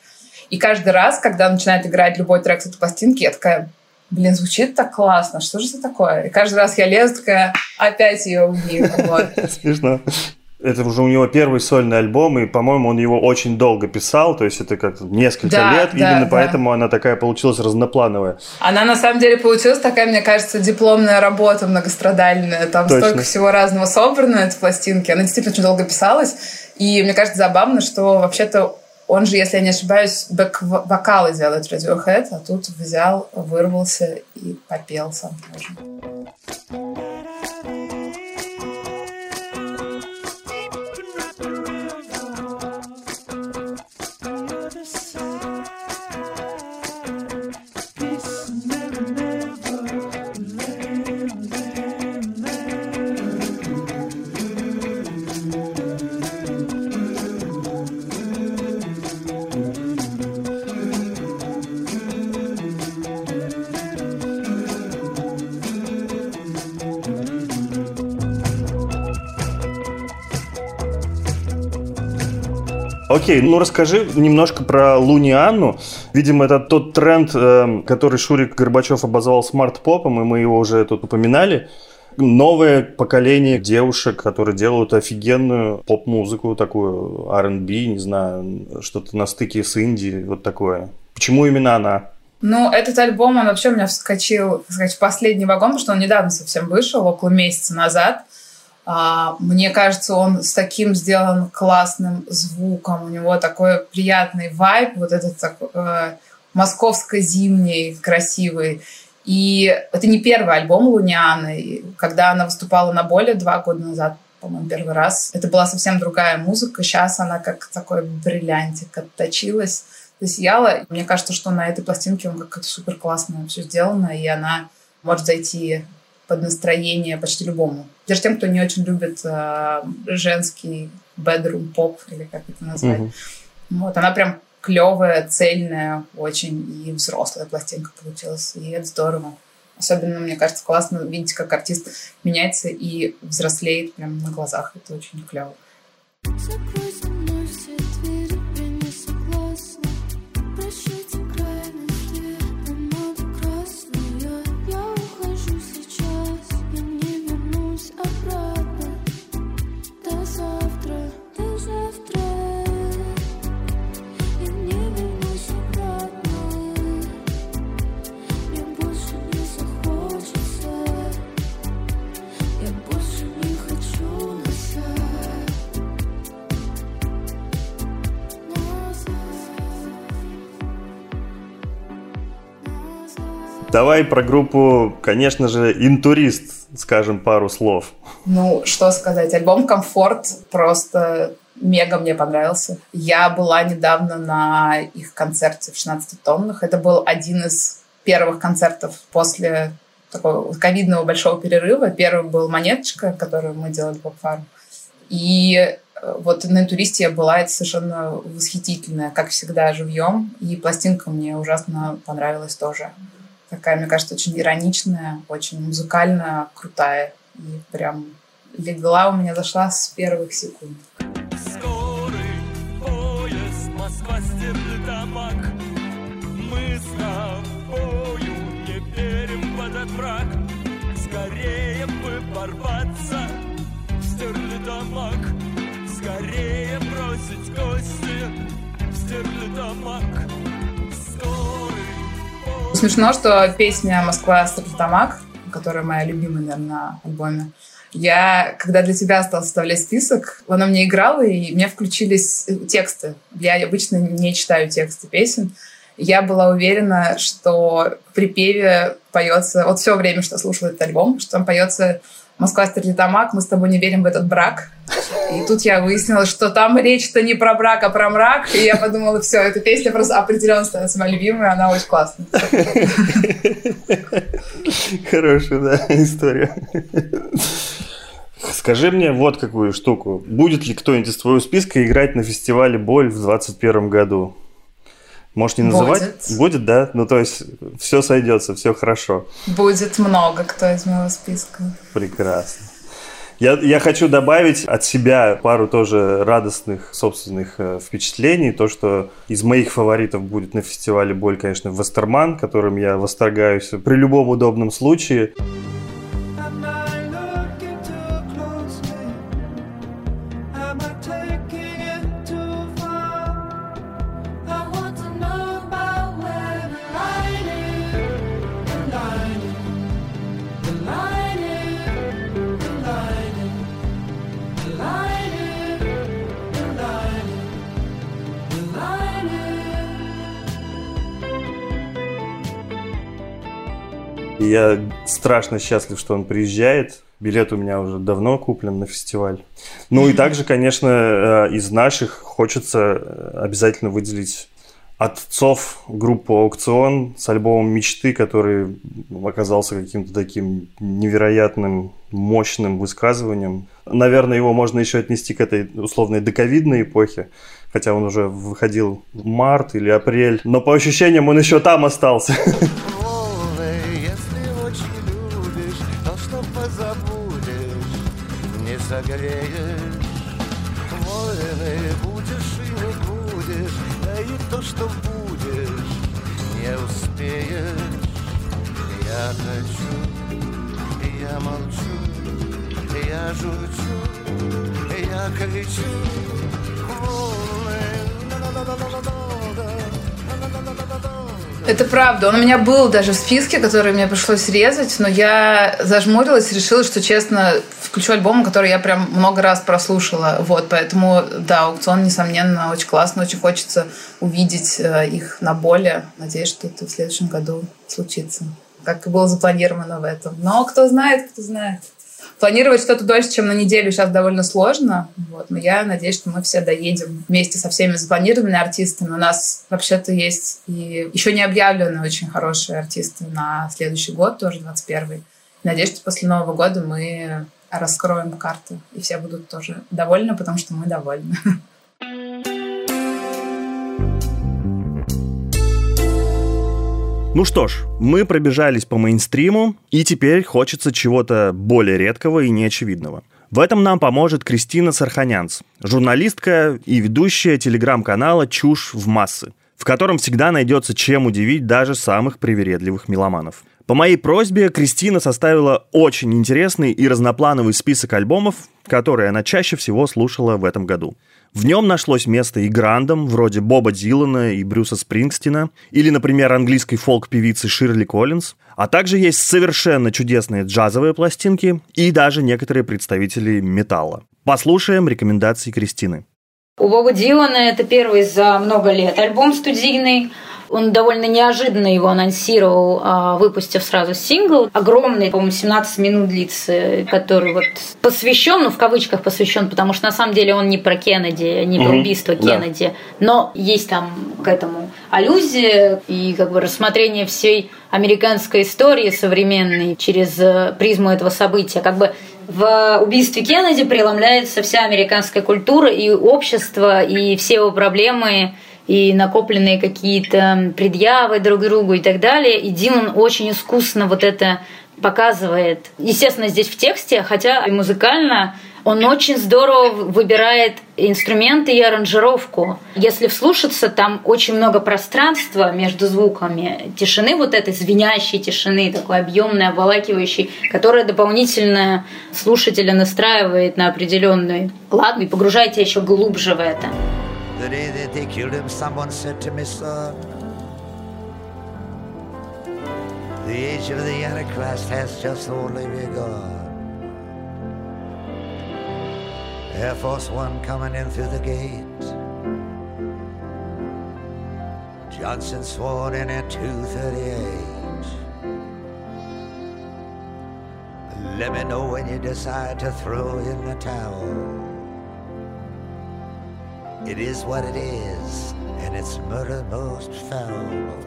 И каждый раз, когда начинает играть любой трек с этой пластинки, я такая, блин, звучит так классно, что же это такое? И каждый раз я лезу, такая, опять ее убью. Вот. *laughs* Смешно. Это уже у него первый сольный альбом, и, по-моему, он его очень долго писал, то есть это как несколько да, лет, да, именно да. поэтому она такая получилась разноплановая. Она на самом деле получилась такая, мне кажется, дипломная работа многострадальная, там Точно. столько всего разного собрано, этой пластинки, она действительно очень долго писалась, и мне кажется забавно, что вообще-то он же, если я не ошибаюсь, бэк-вокалы делает Radiohead, а тут взял, вырвался и попел сам тоже. Окей, ну расскажи немножко про Лунианну. Видимо, это тот тренд, э, который Шурик Горбачев обозвал смарт-попом, и мы его уже тут упоминали. Новое поколение девушек, которые делают офигенную поп-музыку, такую R&B, не знаю, что-то на стыке с Индией, вот такое. Почему именно она? Ну, этот альбом, он вообще у меня вскочил, так сказать, в последний вагон, потому что он недавно совсем вышел, около месяца назад. А, мне кажется, он с таким сделан классным звуком. У него такой приятный вайб, вот этот такой, э, московско-зимний, красивый. И это не первый альбом Лунианы. Когда она выступала на более два года назад, по-моему, первый раз, это была совсем другая музыка. Сейчас она как такой бриллиантик отточилась, засияла. Мне кажется, что на этой пластинке он как-то супер классно все сделано, и она может зайти под настроение почти любому. Даже тем, кто не очень любит э, женский bedroom поп, или как это назвать. Mm-hmm. Вот, она прям клевая, цельная, очень и взрослая пластинка получилась. И это здорово. Особенно, мне кажется, классно видеть, как артист меняется и взрослеет прямо на глазах. Это очень клево. Давай про группу, конечно же, Интурист, скажем пару слов. Ну, что сказать, альбом «Комфорт» просто мега мне понравился. Я была недавно на их концерте в 16 тоннах. Это был один из первых концертов после такого ковидного большого перерыва. Первый был «Монеточка», которую мы делали по фарм. И э, вот на «Интуристе» я была, это совершенно восхитительная, как всегда, живьем. И пластинка мне ужасно понравилась тоже такая, мне кажется, очень ироничная, очень музыкальная, крутая. И прям легла у меня, зашла с первых секунд. Скорый поезд, Москва, Стерлитамак. Мы с тобою не верим в этот мрак. Скорее бы порваться в Стерлитамак. Скорее бросить гости в Стерлитамак смешно, что песня «Москва Стерлитамак», которая моя любимая, наверное, на альбоме, я, когда для тебя стал составлять список, она мне играла, и мне включились тексты. Я обычно не читаю тексты песен. Я была уверена, что в припеве поется... Вот все время, что слушала этот альбом, что там поется «Москва стерлитамак, мы с тобой не верим в этот брак». И тут я выяснила, что там речь-то не про брак, а про мрак. И я подумала, все, эта песня просто определенно становится моей любимой, она очень классная. Хорошая, да, история. Скажи мне вот какую штуку. Будет ли кто-нибудь из твоего списка играть на фестивале «Боль» в 2021 году? Можешь не называть? Будет. Будет, да? Ну, то есть, все сойдется, все хорошо. Будет много кто из моего списка. Прекрасно. Я, я хочу добавить от себя пару тоже радостных собственных э, впечатлений. То, что из моих фаворитов будет на фестивале «Боль», конечно, Вестерман, которым я восторгаюсь при любом удобном случае. И я страшно счастлив, что он приезжает. Билет у меня уже давно куплен на фестиваль. Ну и также, конечно, э, из наших хочется э, обязательно выделить отцов группу «Аукцион» с альбомом «Мечты», который оказался каким-то таким невероятным, мощным высказыванием. Наверное, его можно еще отнести к этой условной доковидной эпохе, хотя он уже выходил в март или апрель, но по ощущениям он еще там остался. *laughs* согреешь. Вольный будешь и не будешь, да и то, что будешь, не успеешь. Я хочу, я молчу, я журчу, я кричу. Это правда. Он у меня был даже в списке, который мне пришлось резать, но я зажмурилась решила, что, честно, включу альбом, который я прям много раз прослушала. Вот, поэтому, да, аукцион, несомненно, очень классно. Очень хочется увидеть э, их на боле. Надеюсь, что это в следующем году случится. Как и было запланировано в этом. Но кто знает, кто знает. Планировать что-то дольше, чем на неделю, сейчас довольно сложно. Вот. Но я надеюсь, что мы все доедем вместе со всеми запланированными артистами. У нас вообще-то есть и еще не объявленные очень хорошие артисты на следующий год, тоже 21 Надеюсь, что после Нового года мы раскроем карты, и все будут тоже довольны, потому что мы довольны. Ну что ж, мы пробежались по мейнстриму, и теперь хочется чего-то более редкого и неочевидного. В этом нам поможет Кристина Сарханянц, журналистка и ведущая телеграм-канала «Чушь в массы», в котором всегда найдется чем удивить даже самых привередливых меломанов. По моей просьбе Кристина составила очень интересный и разноплановый список альбомов, которые она чаще всего слушала в этом году. В нем нашлось место и грандам, вроде Боба Дилана и Брюса Спрингстина, или, например, английской фолк-певицы Ширли Коллинз, а также есть совершенно чудесные джазовые пластинки и даже некоторые представители металла. Послушаем рекомендации Кристины. У Боба Дилана это первый за много лет альбом студийный. Он довольно неожиданно его анонсировал, а, выпустив сразу сингл. Огромный, по-моему, 17 минут длится, который вот посвящен, ну, в кавычках посвящен, потому что на самом деле он не про Кеннеди, не про Мгм, убийство да. Кеннеди. Но есть там к этому аллюзия и как бы рассмотрение всей американской истории современной через э, призму этого события. Как бы в убийстве Кеннеди преломляется вся американская культура и общество, и все его проблемы, и накопленные какие-то предъявы друг другу и так далее. И Дилан очень искусно вот это показывает. Естественно, здесь в тексте, хотя и музыкально он очень здорово выбирает инструменты и аранжировку. Если вслушаться, там очень много пространства между звуками, тишины вот этой звенящей тишины, такой объемной, обволакивающей, которая дополнительно слушателя настраивает на определенный лад и погружает тебя еще глубже в это. The day that they killed him, someone said to me, son, the age of the Antichrist has just only begun. Air Force One coming in through the gate. Johnson sworn in at 238. Let me know when you decide to throw in the towel. It is what it is, and it's murder most foul.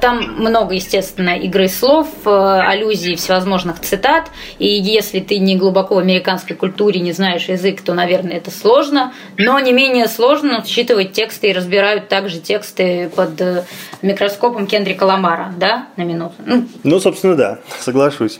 Там много, естественно, игры слов, э, аллюзий, всевозможных цитат. И если ты не глубоко в американской культуре, не знаешь язык, то, наверное, это сложно. Но не менее сложно считывать тексты и разбирают также тексты под э, микроскопом Кендрика Ламара, да, на минуту. Ну, Ну, собственно, да, *laughs* соглашусь.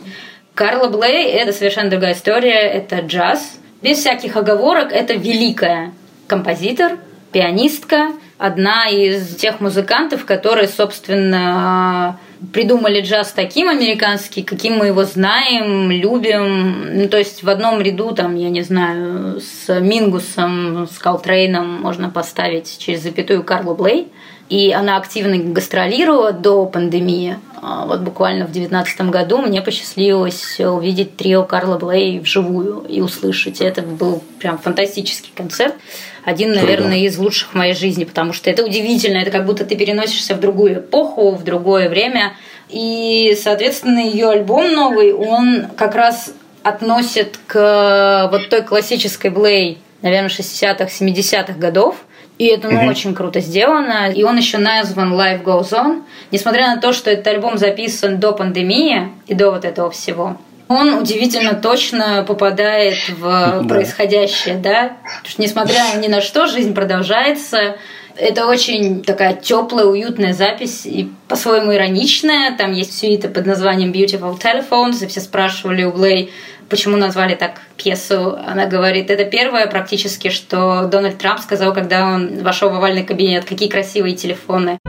Карла Блей – это совершенно другая история, это джаз. Без всяких оговорок, это великая композитор, пианистка, одна из тех музыкантов, которые, собственно, придумали джаз таким американский, каким мы его знаем, любим. Ну, то есть в одном ряду, там, я не знаю, с Мингусом, с Колтрейном можно поставить через запятую Карлу Блей. И она активно гастролировала до пандемии. А Вот буквально в 2019 году мне посчастливилось увидеть трио Карла Блей вживую и услышать. Это был прям фантастический концерт. Один, наверное, из лучших в моей жизни, потому что это удивительно. Это как будто ты переносишься в другую эпоху, в другое время. И, соответственно, ее альбом новый, он как раз относит к вот той классической Блей, наверное, 60-х, 70-х годов. И это ну, очень круто сделано. И он еще назван Life Goes On. Несмотря на то, что этот альбом записан до пандемии и до вот этого всего, он удивительно точно попадает в *laughs* происходящее, да? Потому что, несмотря ни на что, жизнь продолжается. Это очень такая теплая, уютная запись и по-своему ироничная. Там есть сюита под названием Beautiful Telephones, и все спрашивали у Блей, почему назвали так пьесу. Она говорит, это первое практически, что Дональд Трамп сказал, когда он вошел в овальный кабинет, какие красивые телефоны.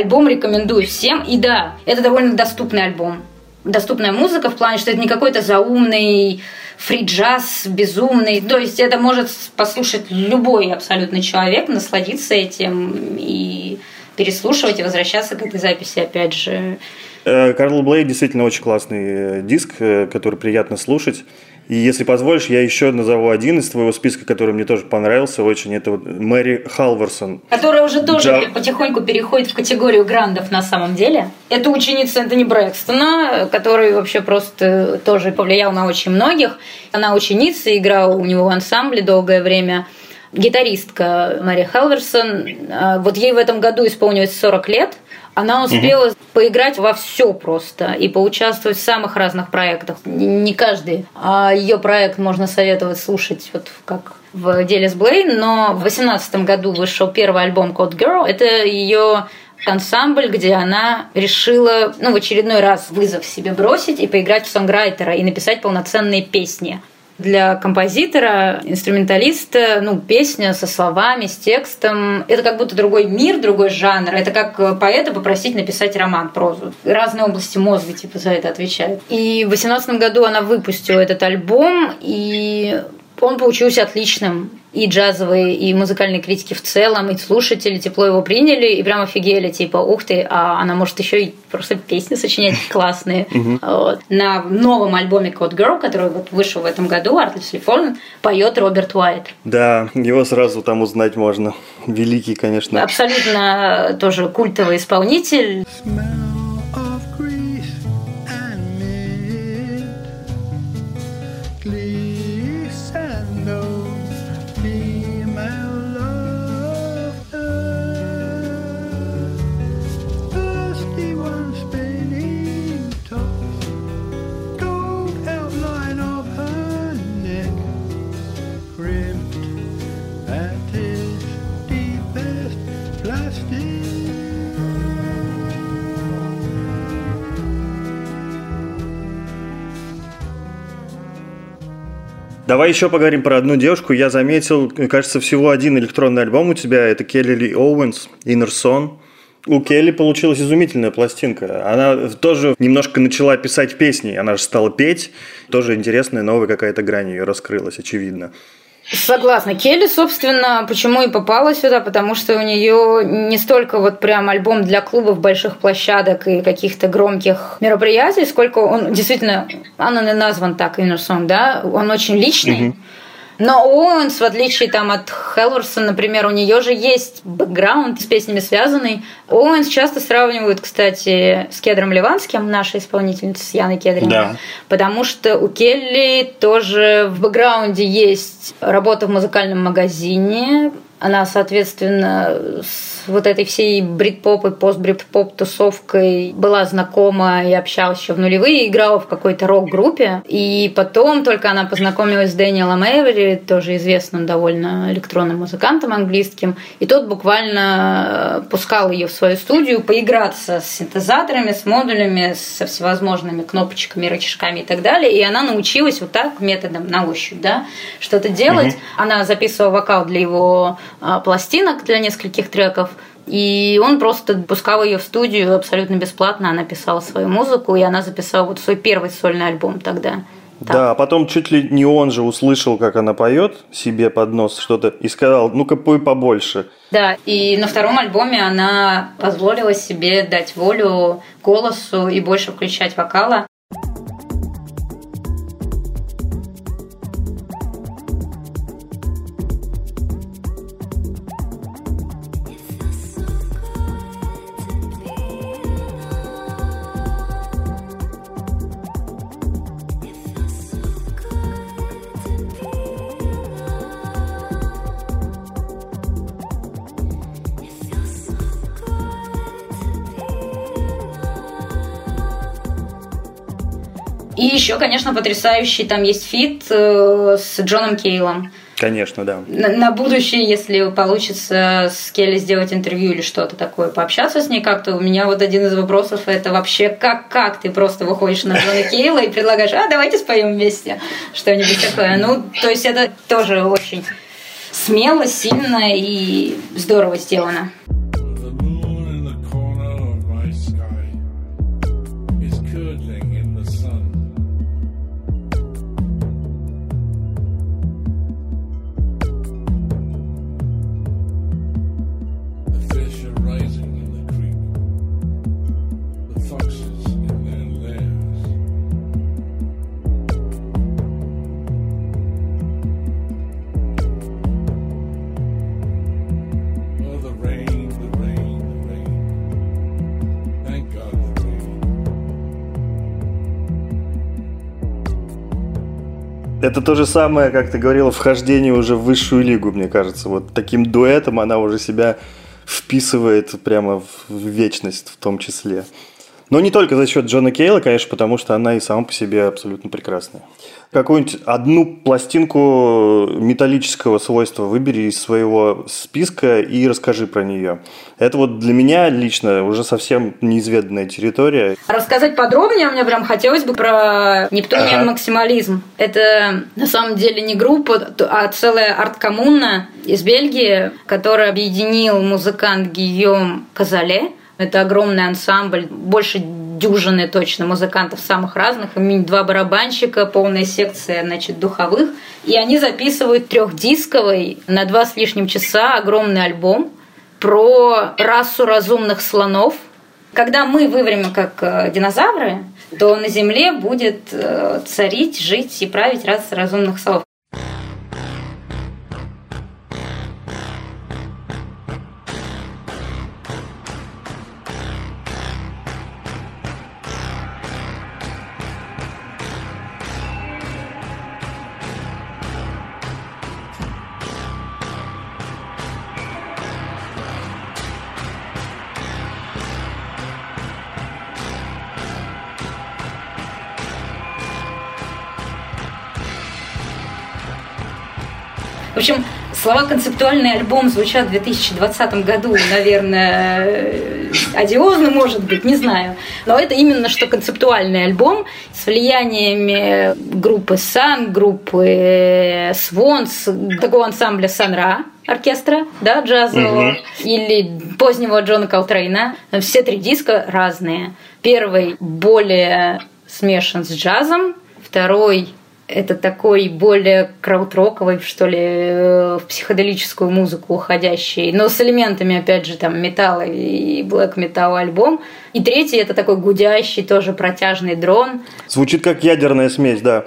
Альбом рекомендую всем. И да, это довольно доступный альбом. Доступная музыка в плане, что это не какой-то заумный фри-джаз, безумный. То есть это может послушать любой абсолютно человек, насладиться этим и переслушивать и возвращаться к этой записи опять же. Э, Карл Блей действительно очень классный э, диск, э, который приятно слушать. И если позволишь, я еще назову один из твоего списка, который мне тоже понравился очень. Это вот Мэри Халварсон. Которая уже тоже Да. потихоньку переходит в категорию грандов на самом деле. Это ученица Энтони Брэкстона, который вообще просто тоже повлиял на очень многих. Она ученица, играла у него в ансамбле долгое время. Гитаристка Мария Халверсон. А, Вот ей в этом году исполнилось 40 лет. Она успела поиграть во все просто и поучаствовать в самых разных проектах. Не каждый а ее проект можно советовать слушать вот как в деле с Блейн, но в 2018 году вышел первый альбом Code Girl. Это ее ансамбль, где она решила ну, в очередной раз вызов себе бросить и поиграть в сонграйтера и написать полноценные песни. Для композитора, инструменталиста, ну, песня со словами, с текстом, это как будто другой мир, другой жанр. Это как э, поэта попросить написать роман, прозу. Разные области мозга типа за это отвечают. И в 2018 году она выпустила этот альбом, и он получился отличным. И джазовые, и музыкальные критики в целом, и слушатели тепло его приняли, и прям офигели, типа, ух ты, а она может еще и просто песни сочинять классные. Вот. На новом альбоме Code Girl, который вот вышел в этом году, Artlessly Fallen, поет Роберт Уайт. Да, его сразу там узнать можно. Великий, конечно. Абсолютно тоже культовый исполнитель. Smell Давай еще поговорим про одну девушку. Я заметил, кажется, всего один электронный альбом у тебя. Это Келли Ли Оуэнс, Inner Song. У Келли получилась изумительная пластинка. Она тоже немножко начала писать песни. Она же стала петь. Тоже интересная, новая какая-то грань ее раскрылась, очевидно. Согласна. Келли, собственно, почему и попала сюда, потому что у нее не столько вот прям альбом для клубов, больших площадок и каких-то громких мероприятий, сколько он действительно, он и назван так, Inner Song, да, он очень личный. Но Оуэнс, в отличие там от Хелверсон, например, у нее же есть бэкграунд с песнями связанный. Оуэнс часто сравнивают, кстати, с Кедром Ливанским, нашей исполнительницей, с Яной Кедриной. Да. Потому что у Келли тоже в бэкграунде есть работа в музыкальном магазине. Она, соответственно, с вот этой всей брит-поп и пост-брит-поп тусовкой была знакома и общалась еще в нулевые, играла в какой-то рок-группе. И потом только она познакомилась с Дэниелом Эйвери, тоже известным довольно электронным музыкантом английским. И тот буквально э, пускал ее в свою студию поиграться с синтезаторами, с модулями, со всевозможными кнопочками, рычажками и так далее. И она научилась вот так методом на ощупь, да, что-то делать. Она записывала вокал для его пластинок, для нескольких треков. И он просто пускал ее в студию абсолютно бесплатно. Она писала свою музыку, и она записала вот свой первый сольный альбом тогда. Так. Да, а потом чуть ли не он же услышал, как она поет себе под нос что-то и сказал, ну-ка пой побольше. Да, и на втором альбоме она позволила себе дать волю голосу и больше включать вокала. Еще, конечно, потрясающий там есть feat э, с Джоном Кейлом. Конечно, да. На, на будущее, если получится с Келли сделать интервью или что-то такое, пообщаться с ней как-то, у меня вот один из вопросов это вообще как, как ты просто выходишь на Джона Кейла и предлагаешь, а давайте споем вместе что-нибудь такое. Ну, то есть это тоже очень смело, сильно и здорово сделано. Это то же самое, как ты говорила, вхождение уже в высшую лигу, мне кажется. Вот таким дуэтом она уже себя вписывает прямо в вечность в том числе. Но не только за счет Джона Кейла, конечно, потому что она и сама по себе абсолютно прекрасная. Какую-нибудь одну пластинку металлического свойства выбери из своего списка и расскажи про нее. Это вот для меня лично уже совсем неизведанная территория. Рассказать подробнее мне прям хотелось бы про Нептуниан Ага. Максимализм. Это на самом деле не группа, а целая арт-коммуна из Бельгии, которая объединил музыкант Гийом Казале. Это огромный ансамбль, больше дюжины точно музыкантов самых разных, два барабанщика, полная секция, значит, духовых. И они записывают трехдисковый на два с лишним часа огромный альбом про расу разумных слонов. Когда мы вымрем как э, динозавры, то на Земле будет э, царить, жить и править раса разумных слонов. Общем, Слова «концептуальный альбом» звучат в 2020 году, наверное, одиозно, может быть, не знаю. Но это именно что концептуальный альбом с влияниями группы Сан, группы Свонс, такого ансамбля Санра оркестра, да, джазового, или позднего Джона Колтрейна. Все три диска разные. Первый более смешан с джазом, второй это такой более краудроковый, что ли, э, в психоделическую музыку уходящий, но с элементами, опять же, там, металла и блэк металл альбом. И третий это такой гудящий, тоже протяжный дрон. Звучит как ядерная смесь, да.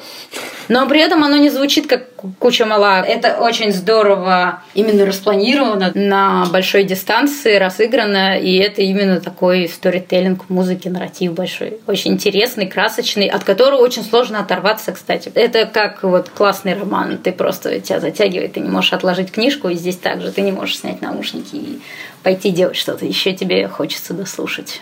Но при этом оно не звучит как куча мала. Это очень здорово именно распланировано на большой дистанции, разыграно, и это именно такой сторителлинг музыки, нарратив большой. Очень интересный, красочный, от которого очень сложно оторваться, кстати. Это как вот классный роман. Ты просто тебя затягивает, ты не можешь отложить книжку, и здесь также ты не можешь снять наушники и пойти делать что-то. Еще тебе хочется дослушать.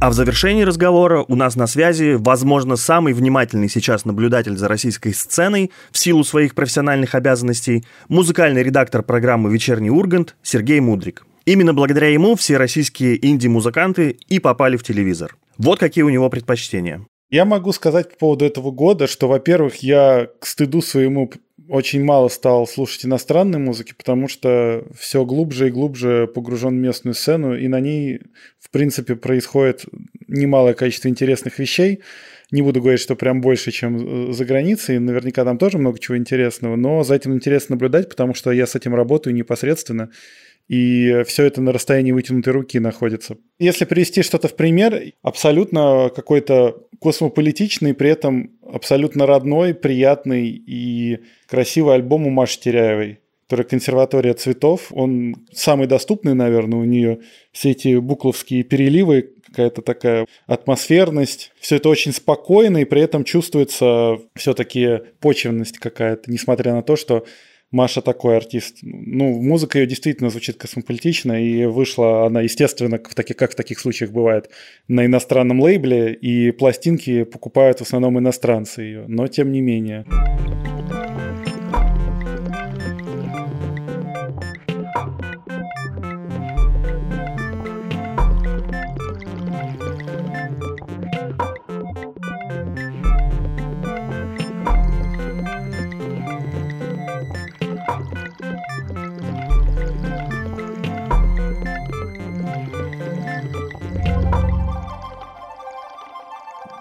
А в завершении разговора у нас на связи, возможно, самый внимательный сейчас наблюдатель за российской сценой в силу своих профессиональных обязанностей, музыкальный редактор программы «Вечерний Ургант» Сергей Мудрик. Именно благодаря ему все российские инди-музыканты и попали в телевизор. Вот какие у него предпочтения. Я могу сказать по поводу этого года, что, во-первых, я к стыду своему очень мало стал слушать иностранной музыки, потому что все глубже и глубже погружен в местную сцену, и на ней, в принципе, происходит немалое количество интересных вещей. Не буду говорить, что прям больше, чем э, за границей. Наверняка там тоже много чего интересного, но за этим интересно наблюдать, потому что я с этим работаю непосредственно и все это на расстоянии вытянутой руки находится. Если привести что-то в пример, абсолютно какой-то космополитичный, при этом абсолютно родной, приятный и красивый альбом у Маши Теряевой который «Консерватория цветов». Он самый доступный, наверное, у нее. Все эти букловские переливы, какая-то такая атмосферность. Все это очень спокойно, и при этом чувствуется все-таки почвенность какая-то, несмотря на то, что Маша такой артист. Ну, музыка ее действительно звучит космополитично, и вышла она, естественно, в таких, как в таких случаях бывает, на иностранном лейбле, и пластинки покупают в основном иностранцы ее, но тем не менее.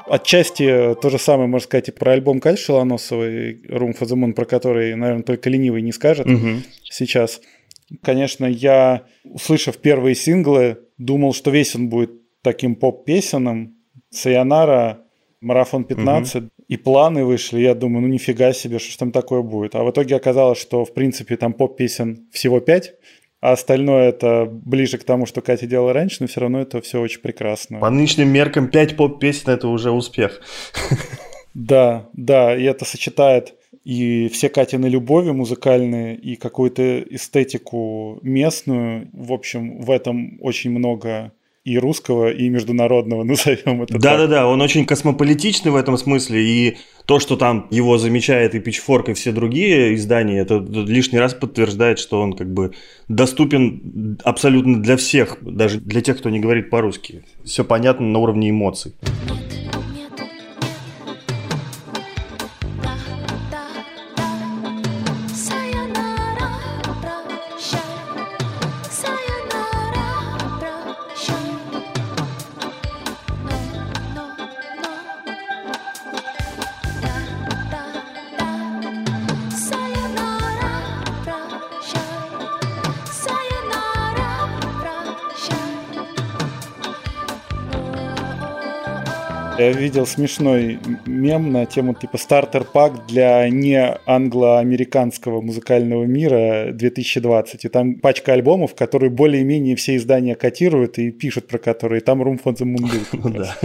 Отчасти то же самое, можно сказать, и про альбом Кать Шелоносовой «Room for the Moon», про который, наверное, только ленивый не скажет Мгм. сейчас. Конечно, я, услышав первые синглы, думал, что весь он будет таким поп-песенным. «Сайонара», «Марафон 15», и планы вышли. Я думаю, ну нифига себе, что ж там такое будет. А в итоге оказалось, что, в принципе, там поп-песен всего пять, а остальное это ближе к тому, что Катя делала раньше, но все равно это все очень прекрасно. По нынешним меркам 5 поп-песен – это уже успех. Да, да, и это сочетает и все Катины любови музыкальные, и какую-то эстетику местную. В общем, в этом очень много и русского, и международного, *laughs* назовем это так. Да-да-да, он очень космополитичный в этом смысле, и то, что там его замечает и Pitchfork, и все другие издания, это лишний раз подтверждает, что он как бы доступен абсолютно для всех, даже для тех, кто не говорит по-русски. Все понятно на уровне эмоций. Я видел смешной мем на тему типа стартер-пак для не англо-американского музыкального мира 2020. И там пачка альбомов, которые более-менее все издания котируют и пишут про которые. Там Room for the Moon был Ну да.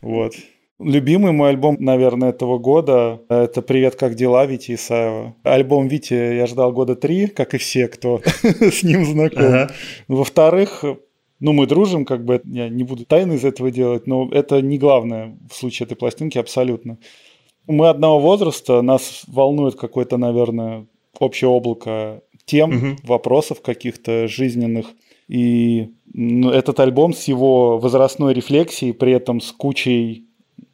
Вот. Любимый мой альбом, наверное, этого года – это «Привет, как дела?» Вити Исаева. Альбом Вити я ждал года три, как и все, кто *laughs* с ним знаком. Во-вторых, Ну, мы дружим, как бы, я не буду тайны из этого делать, но это не главное в случае этой пластинки абсолютно. Мы одного возраста, нас волнует какое-то, наверное, общее облако тем, Мгм. вопросов каких-то жизненных. И ну, этот альбом с его возрастной рефлексией, при этом с кучей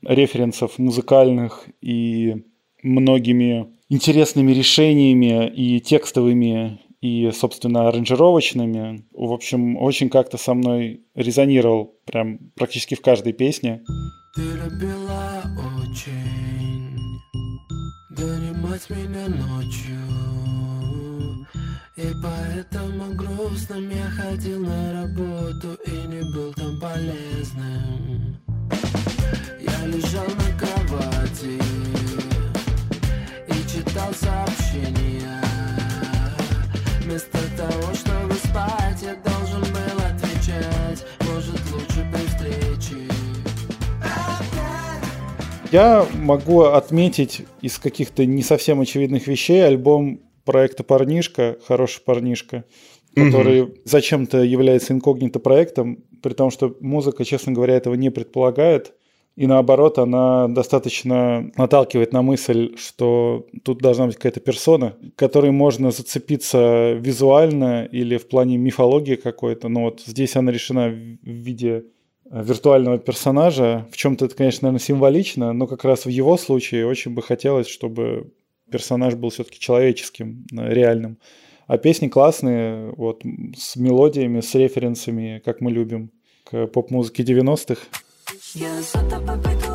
референсов музыкальных и многими интересными решениями и текстовыми, и, собственно, аранжировочными. В общем, очень как-то со мной резонировал прям практически в каждой песне. Ты любила очень Донимать меня ночью И поэтому грустным я ходил на работу И не был там полезным Я лежал на кровати И читал сообщения Вместо того, чтобы спать Я должен был отвечать. Может лучше при встрече Я могу отметить из каких-то не совсем очевидных вещей альбом проекта «Парнишка», «Хороший парнишка», который зачем-то является инкогнито проектом, при том, что музыка, честно говоря, этого не предполагает. И наоборот, она достаточно наталкивает на мысль, что тут должна быть какая-то персона, которой можно зацепиться визуально или в плане мифологии какой-то. Но вот здесь она решена в виде э, виртуального персонажа. В чем-то это, конечно, наверное, символично, но как раз в его случае очень бы хотелось, чтобы персонаж был все-таки человеческим, э, реальным. А песни классные, вот, с мелодиями, с референсами, как мы любим, к поп-музыке 90-х. Я за тобой пойду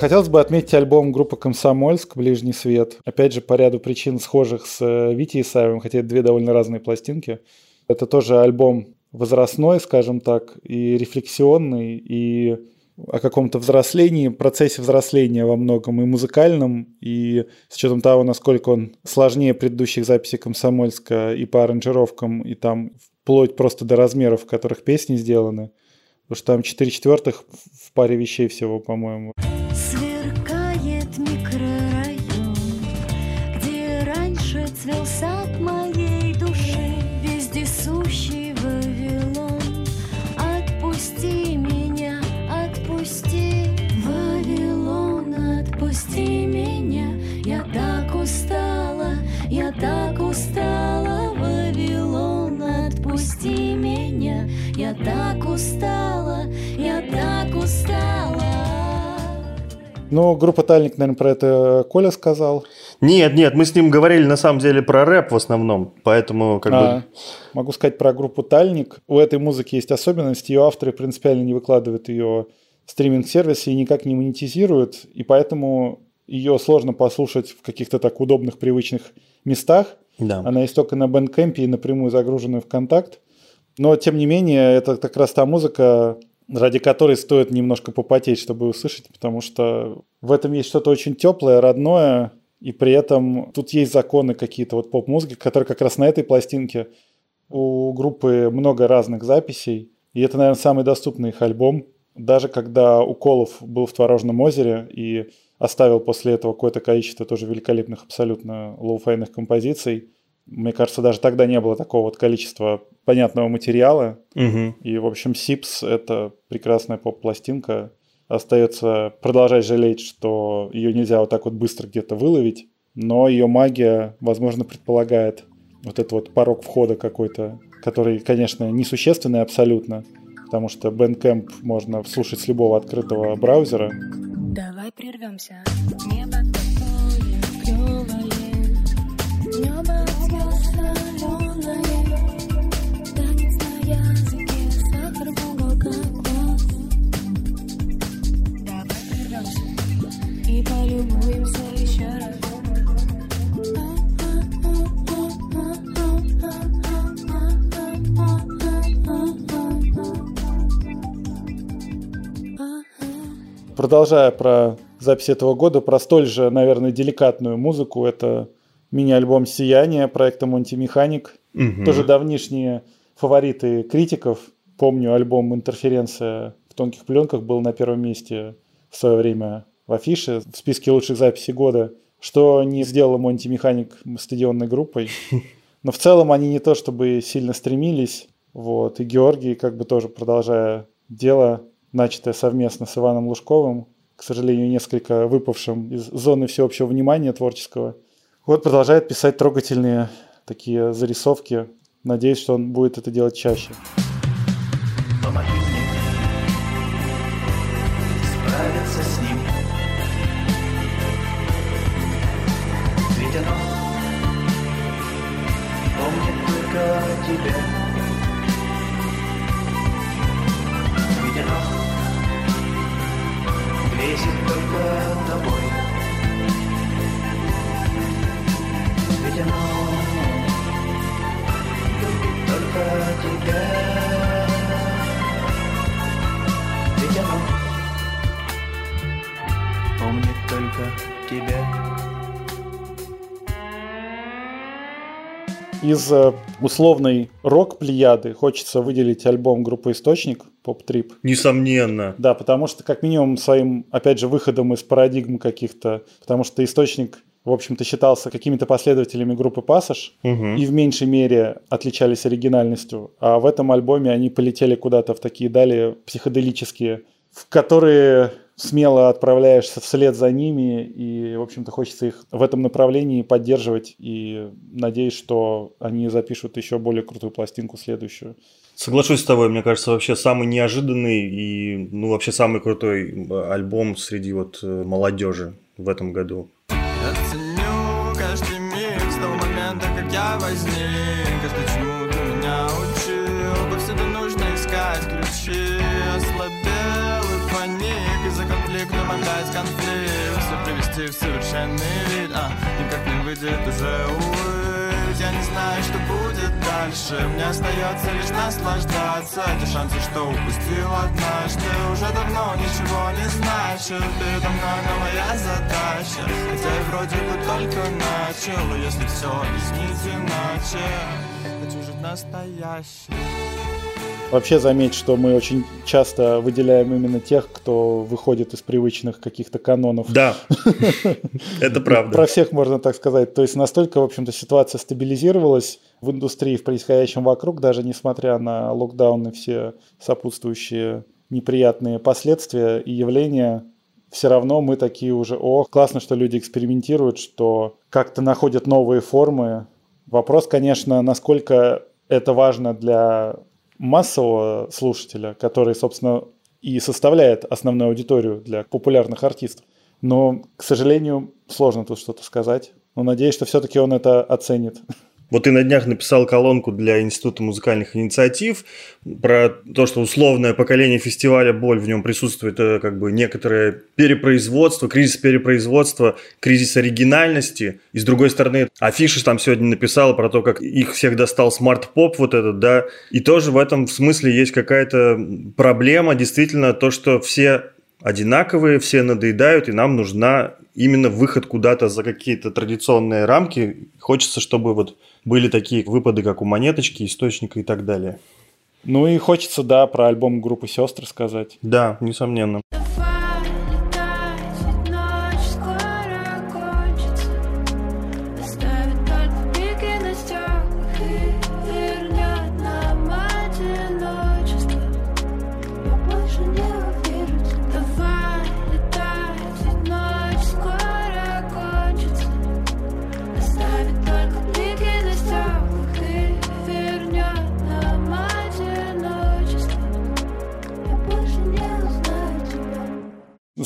Хотелось бы отметить альбом группы «Комсомольск. Ближний свет». Опять же, по ряду причин схожих с э, Витей Исаевым, хотя это две довольно разные пластинки. Это тоже альбом возрастной, скажем так, и рефлексионный, и о каком-то взрослении, процессе взросления во многом, и музыкальном, и с учетом того, насколько он сложнее предыдущих записей «Комсомольска» и по аранжировкам, и там вплоть просто до размеров, в которых песни сделаны. Потому что там 4 четвертых в паре вещей всего, по-моему. Я так устала, я так устала. Ну, группа «Тальник», наверное, про это Коля сказал. Нет, нет, мы с ним говорили на самом деле про рэп в основном, поэтому как А, бы... Могу сказать про группу «Тальник». У этой музыки есть особенность. Ее авторы принципиально не выкладывают ее в стриминг-сервисе и никак не монетизируют. И поэтому ее сложно послушать в каких-то так удобных, привычных местах. Да. Она есть только на Bandcamp и напрямую загруженную в контакт. Но, тем не менее, это как раз та музыка, ради которой стоит немножко попотеть, чтобы услышать, потому что в этом есть что-то очень теплое, родное, и при этом тут есть законы какие-то вот поп-музыки, которые как раз на этой пластинке у группы много разных записей, и это, наверное, самый доступный их альбом. Даже когда Уколов был в Творожном озере и оставил после этого какое-то количество тоже великолепных абсолютно лоуфайных композиций, мне кажется, даже тогда не было такого вот количества понятного материала. Мгм. И, в общем, Сипс — это прекрасная поп-пластинка. Остается продолжать жалеть, что ее нельзя вот так вот быстро где-то выловить, но ее магия, возможно, предполагает вот этот вот порог входа какой-то, который, конечно, несущественный абсолютно, потому что Bandcamp можно слушать с любого открытого браузера. Давай прервемся. Небо Продолжая про запись этого года, про столь же, наверное, деликатную музыку, это мини-альбом «Сияние» проекта «Монти Механик». Мгм. Тоже давнишние фавориты критиков. Помню, альбом «Интерференция» в тонких пленках был на первом месте в свое время в афише, в списке лучших записей года, что не сделало Монти Механик стадионной группой. *laughs* Но в целом они не то чтобы сильно стремились. Вот. И Георгий, как бы тоже продолжая дело, начатое совместно с Иваном Лужковым, к сожалению, несколько выпавшим из зоны всеобщего внимания творческого, вот продолжает писать трогательные такие зарисовки. Надеюсь, что он будет это делать чаще. Помоги мне справиться с ним. Ведь оно помнит только о грезит только тобой. Ведь оно любит только тебя. Ведь оно помнит только тебя. Из э, условной рок-плеяды хочется выделить альбом группы «Источник» «Поп-трип». Несомненно. Да, потому что, как минимум, своим, опять же, выходом из парадигм каких-то, потому что источник, в общем-то, считался какими-то последователями группы «Пассаж», Мгм. и в меньшей мере отличались оригинальностью. А в этом альбоме они полетели куда-то в такие дали психоделические, в которые смело отправляешься вслед за ними, и, в общем-то, хочется их в этом направлении поддерживать, и надеюсь, что они запишут еще более крутую пластинку следующую. Соглашусь с тобой, мне кажется, вообще самый неожиданный и, ну, вообще самый крутой альбом среди вот э, молодежи в этом году. Я ценю каждый миг с того момента, как я возник. Каждый чему ты меня учил. Повсюду нужно искать ключи. Ослабел и паник Из-за конфликта опять конфликт. Все привести в совершенный вид А, никак не выйдет уже, увы я не знаю, что дальше. Мне остается лишь наслаждаться. Те шансы, что упустил однажды Уже давно ничего не значит Передо мной новая задача. Хотя и вроде бы только начал если все объяснить иначе Хочу жить настоящим Вообще заметь, что мы очень часто выделяем именно тех, кто выходит из привычных каких-то канонов. Да, *laughs* это правда. Про всех можно так сказать. То есть настолько, в общем-то, ситуация стабилизировалась в индустрии, в происходящем вокруг, даже несмотря на локдаун и все сопутствующие неприятные последствия и явления, все равно мы такие уже, о, классно, что люди экспериментируют, что как-то находят новые формы. Вопрос, конечно, насколько это важно для массового слушателя, который, собственно, и составляет основную аудиторию для популярных артистов. Но, к сожалению, сложно тут что-то сказать. Но надеюсь, что все-таки он это оценит. Вот ты на днях написал колонку для Института музыкальных инициатив про то, что условное поколение фестиваля «Боль» в нем присутствует как бы некоторое перепроизводство, кризис перепроизводства, кризис оригинальности. И с другой стороны, афиши там сегодня написала про то, как их всех достал смарт-поп вот этот, да. И тоже в этом смысле есть какая-то проблема, действительно, то, что все одинаковые, все надоедают, и нам нужна именно выход куда-то за какие-то традиционные рамки. Хочется, чтобы вот были такие выпады, как у Монеточки, Источника и так далее. Ну и хочется, да, про альбом группы «Сестры» сказать. Да, несомненно.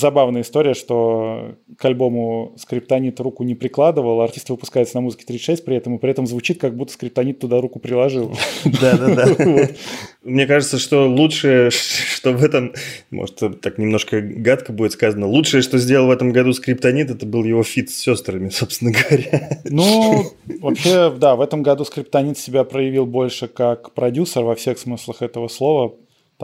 Забавная история, что к альбому Скриптонит руку не прикладывал, артист выпускается на Musica36 при этом, и при этом звучит, как будто Скриптонит туда руку приложил. *laughs* Да-да-да. *laughs* Мне кажется, что лучшее, *laughs* что в этом, может, так немножко гадко будет сказано, лучшее, что сделал в этом году Скриптонит, это был его фит с сестрами, собственно говоря. Ну, вообще, да, в этом году Скриптонит себя проявил больше как продюсер во всех смыслах этого слова.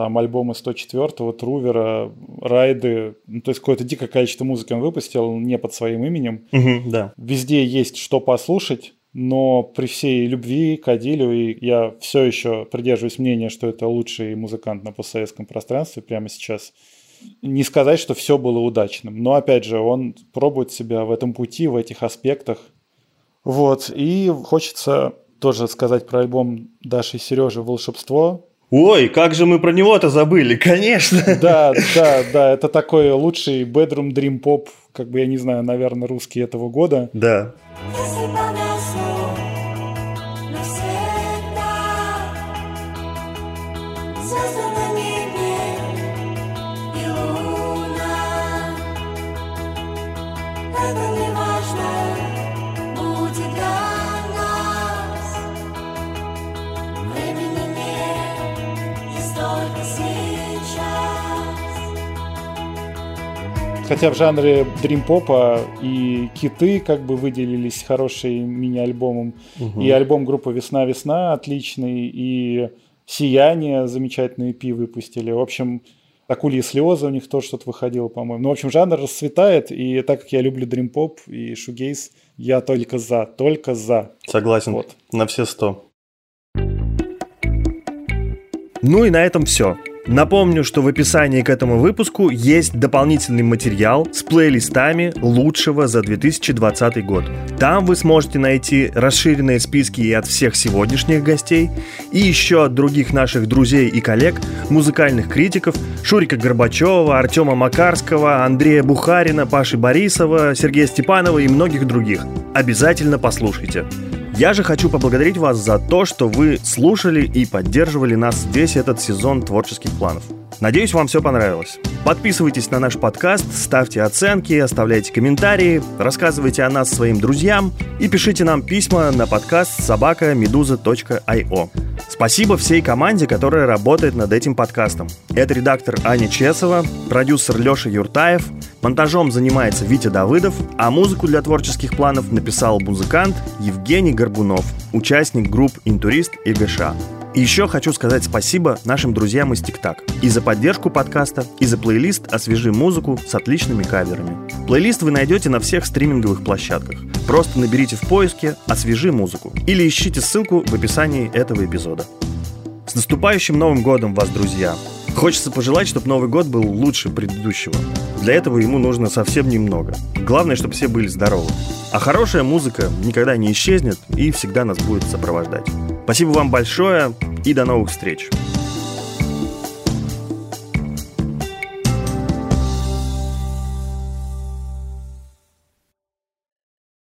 Там альбомы 104-го, Трувера, Райды, ну, то есть какое-то дикое количество музыки он выпустил не под своим именем. Мгм, да. Везде есть что послушать, но при всей любви к Адилю и я все еще придерживаюсь мнения, что это лучший музыкант на постсоветском пространстве прямо сейчас. Не сказать, что все было удачным, но опять же, он пробует себя в этом пути, в этих аспектах. Вот, и хочется тоже сказать про альбом Даши и Сережи «Волшебство». Ой, как же мы про него-то забыли, конечно. Да, да, да, это такой лучший bedroom dream pop, как бы я не знаю, наверное, русский этого года. Да. Если Хотя в жанре дрим-попа и киты как бы выделились хороший мини-альбомом. И альбом группы «Весна-весна» отличный, и «Сияние» замечательный EP выпустили. В общем, «Акульи слезы» у них тоже что-то выходило, по-моему. Ну, в общем, жанр расцветает, и так как я люблю дрим-поп и шугейс, я только за, только за. Согласен. Вот. На все сто. Ну и на этом все. Напомню, что в описании к этому выпуску есть дополнительный материал с плейлистами лучшего за 2020 год. Там вы сможете найти расширенные списки и от всех сегодняшних гостей, и еще от других наших друзей и коллег, музыкальных критиков Шурика Горбачева, Артема Макарского, Андрея Бухарина, Паши Борисова, Сергея Степанова и многих других. Обязательно послушайте. Я же хочу поблагодарить вас за то, что вы слушали и поддерживали нас весь этот сезон творческих планов. Надеюсь, вам все понравилось. Подписывайтесь на наш подкаст, ставьте оценки, оставляйте комментарии, рассказывайте о нас своим друзьям и пишите нам письма на подкаст собака.медуза.io. Спасибо всей команде, которая работает над этим подкастом. Это редактор Аня Чесова, продюсер Леша Юртаев, монтажом занимается Витя Давыдов, а музыку для творческих планов написал музыкант Евгений Горбунов, участник групп «Интурист» и ГШ. И еще хочу сказать спасибо нашим друзьям из ТикТак и за поддержку подкаста, и за плейлист «Освежи музыку» с отличными каверами. Плейлист вы найдете на всех стриминговых площадках. Просто наберите в поиске «Освежи музыку» или ищите ссылку в описании этого эпизода. С наступающим Новым годом вас, друзья! Хочется пожелать, чтобы Новый год был лучше предыдущего. Для этого ему нужно совсем немного. Главное, чтобы все были здоровы. А хорошая музыка никогда не исчезнет и всегда нас будет сопровождать. Спасибо вам большое и до новых встреч.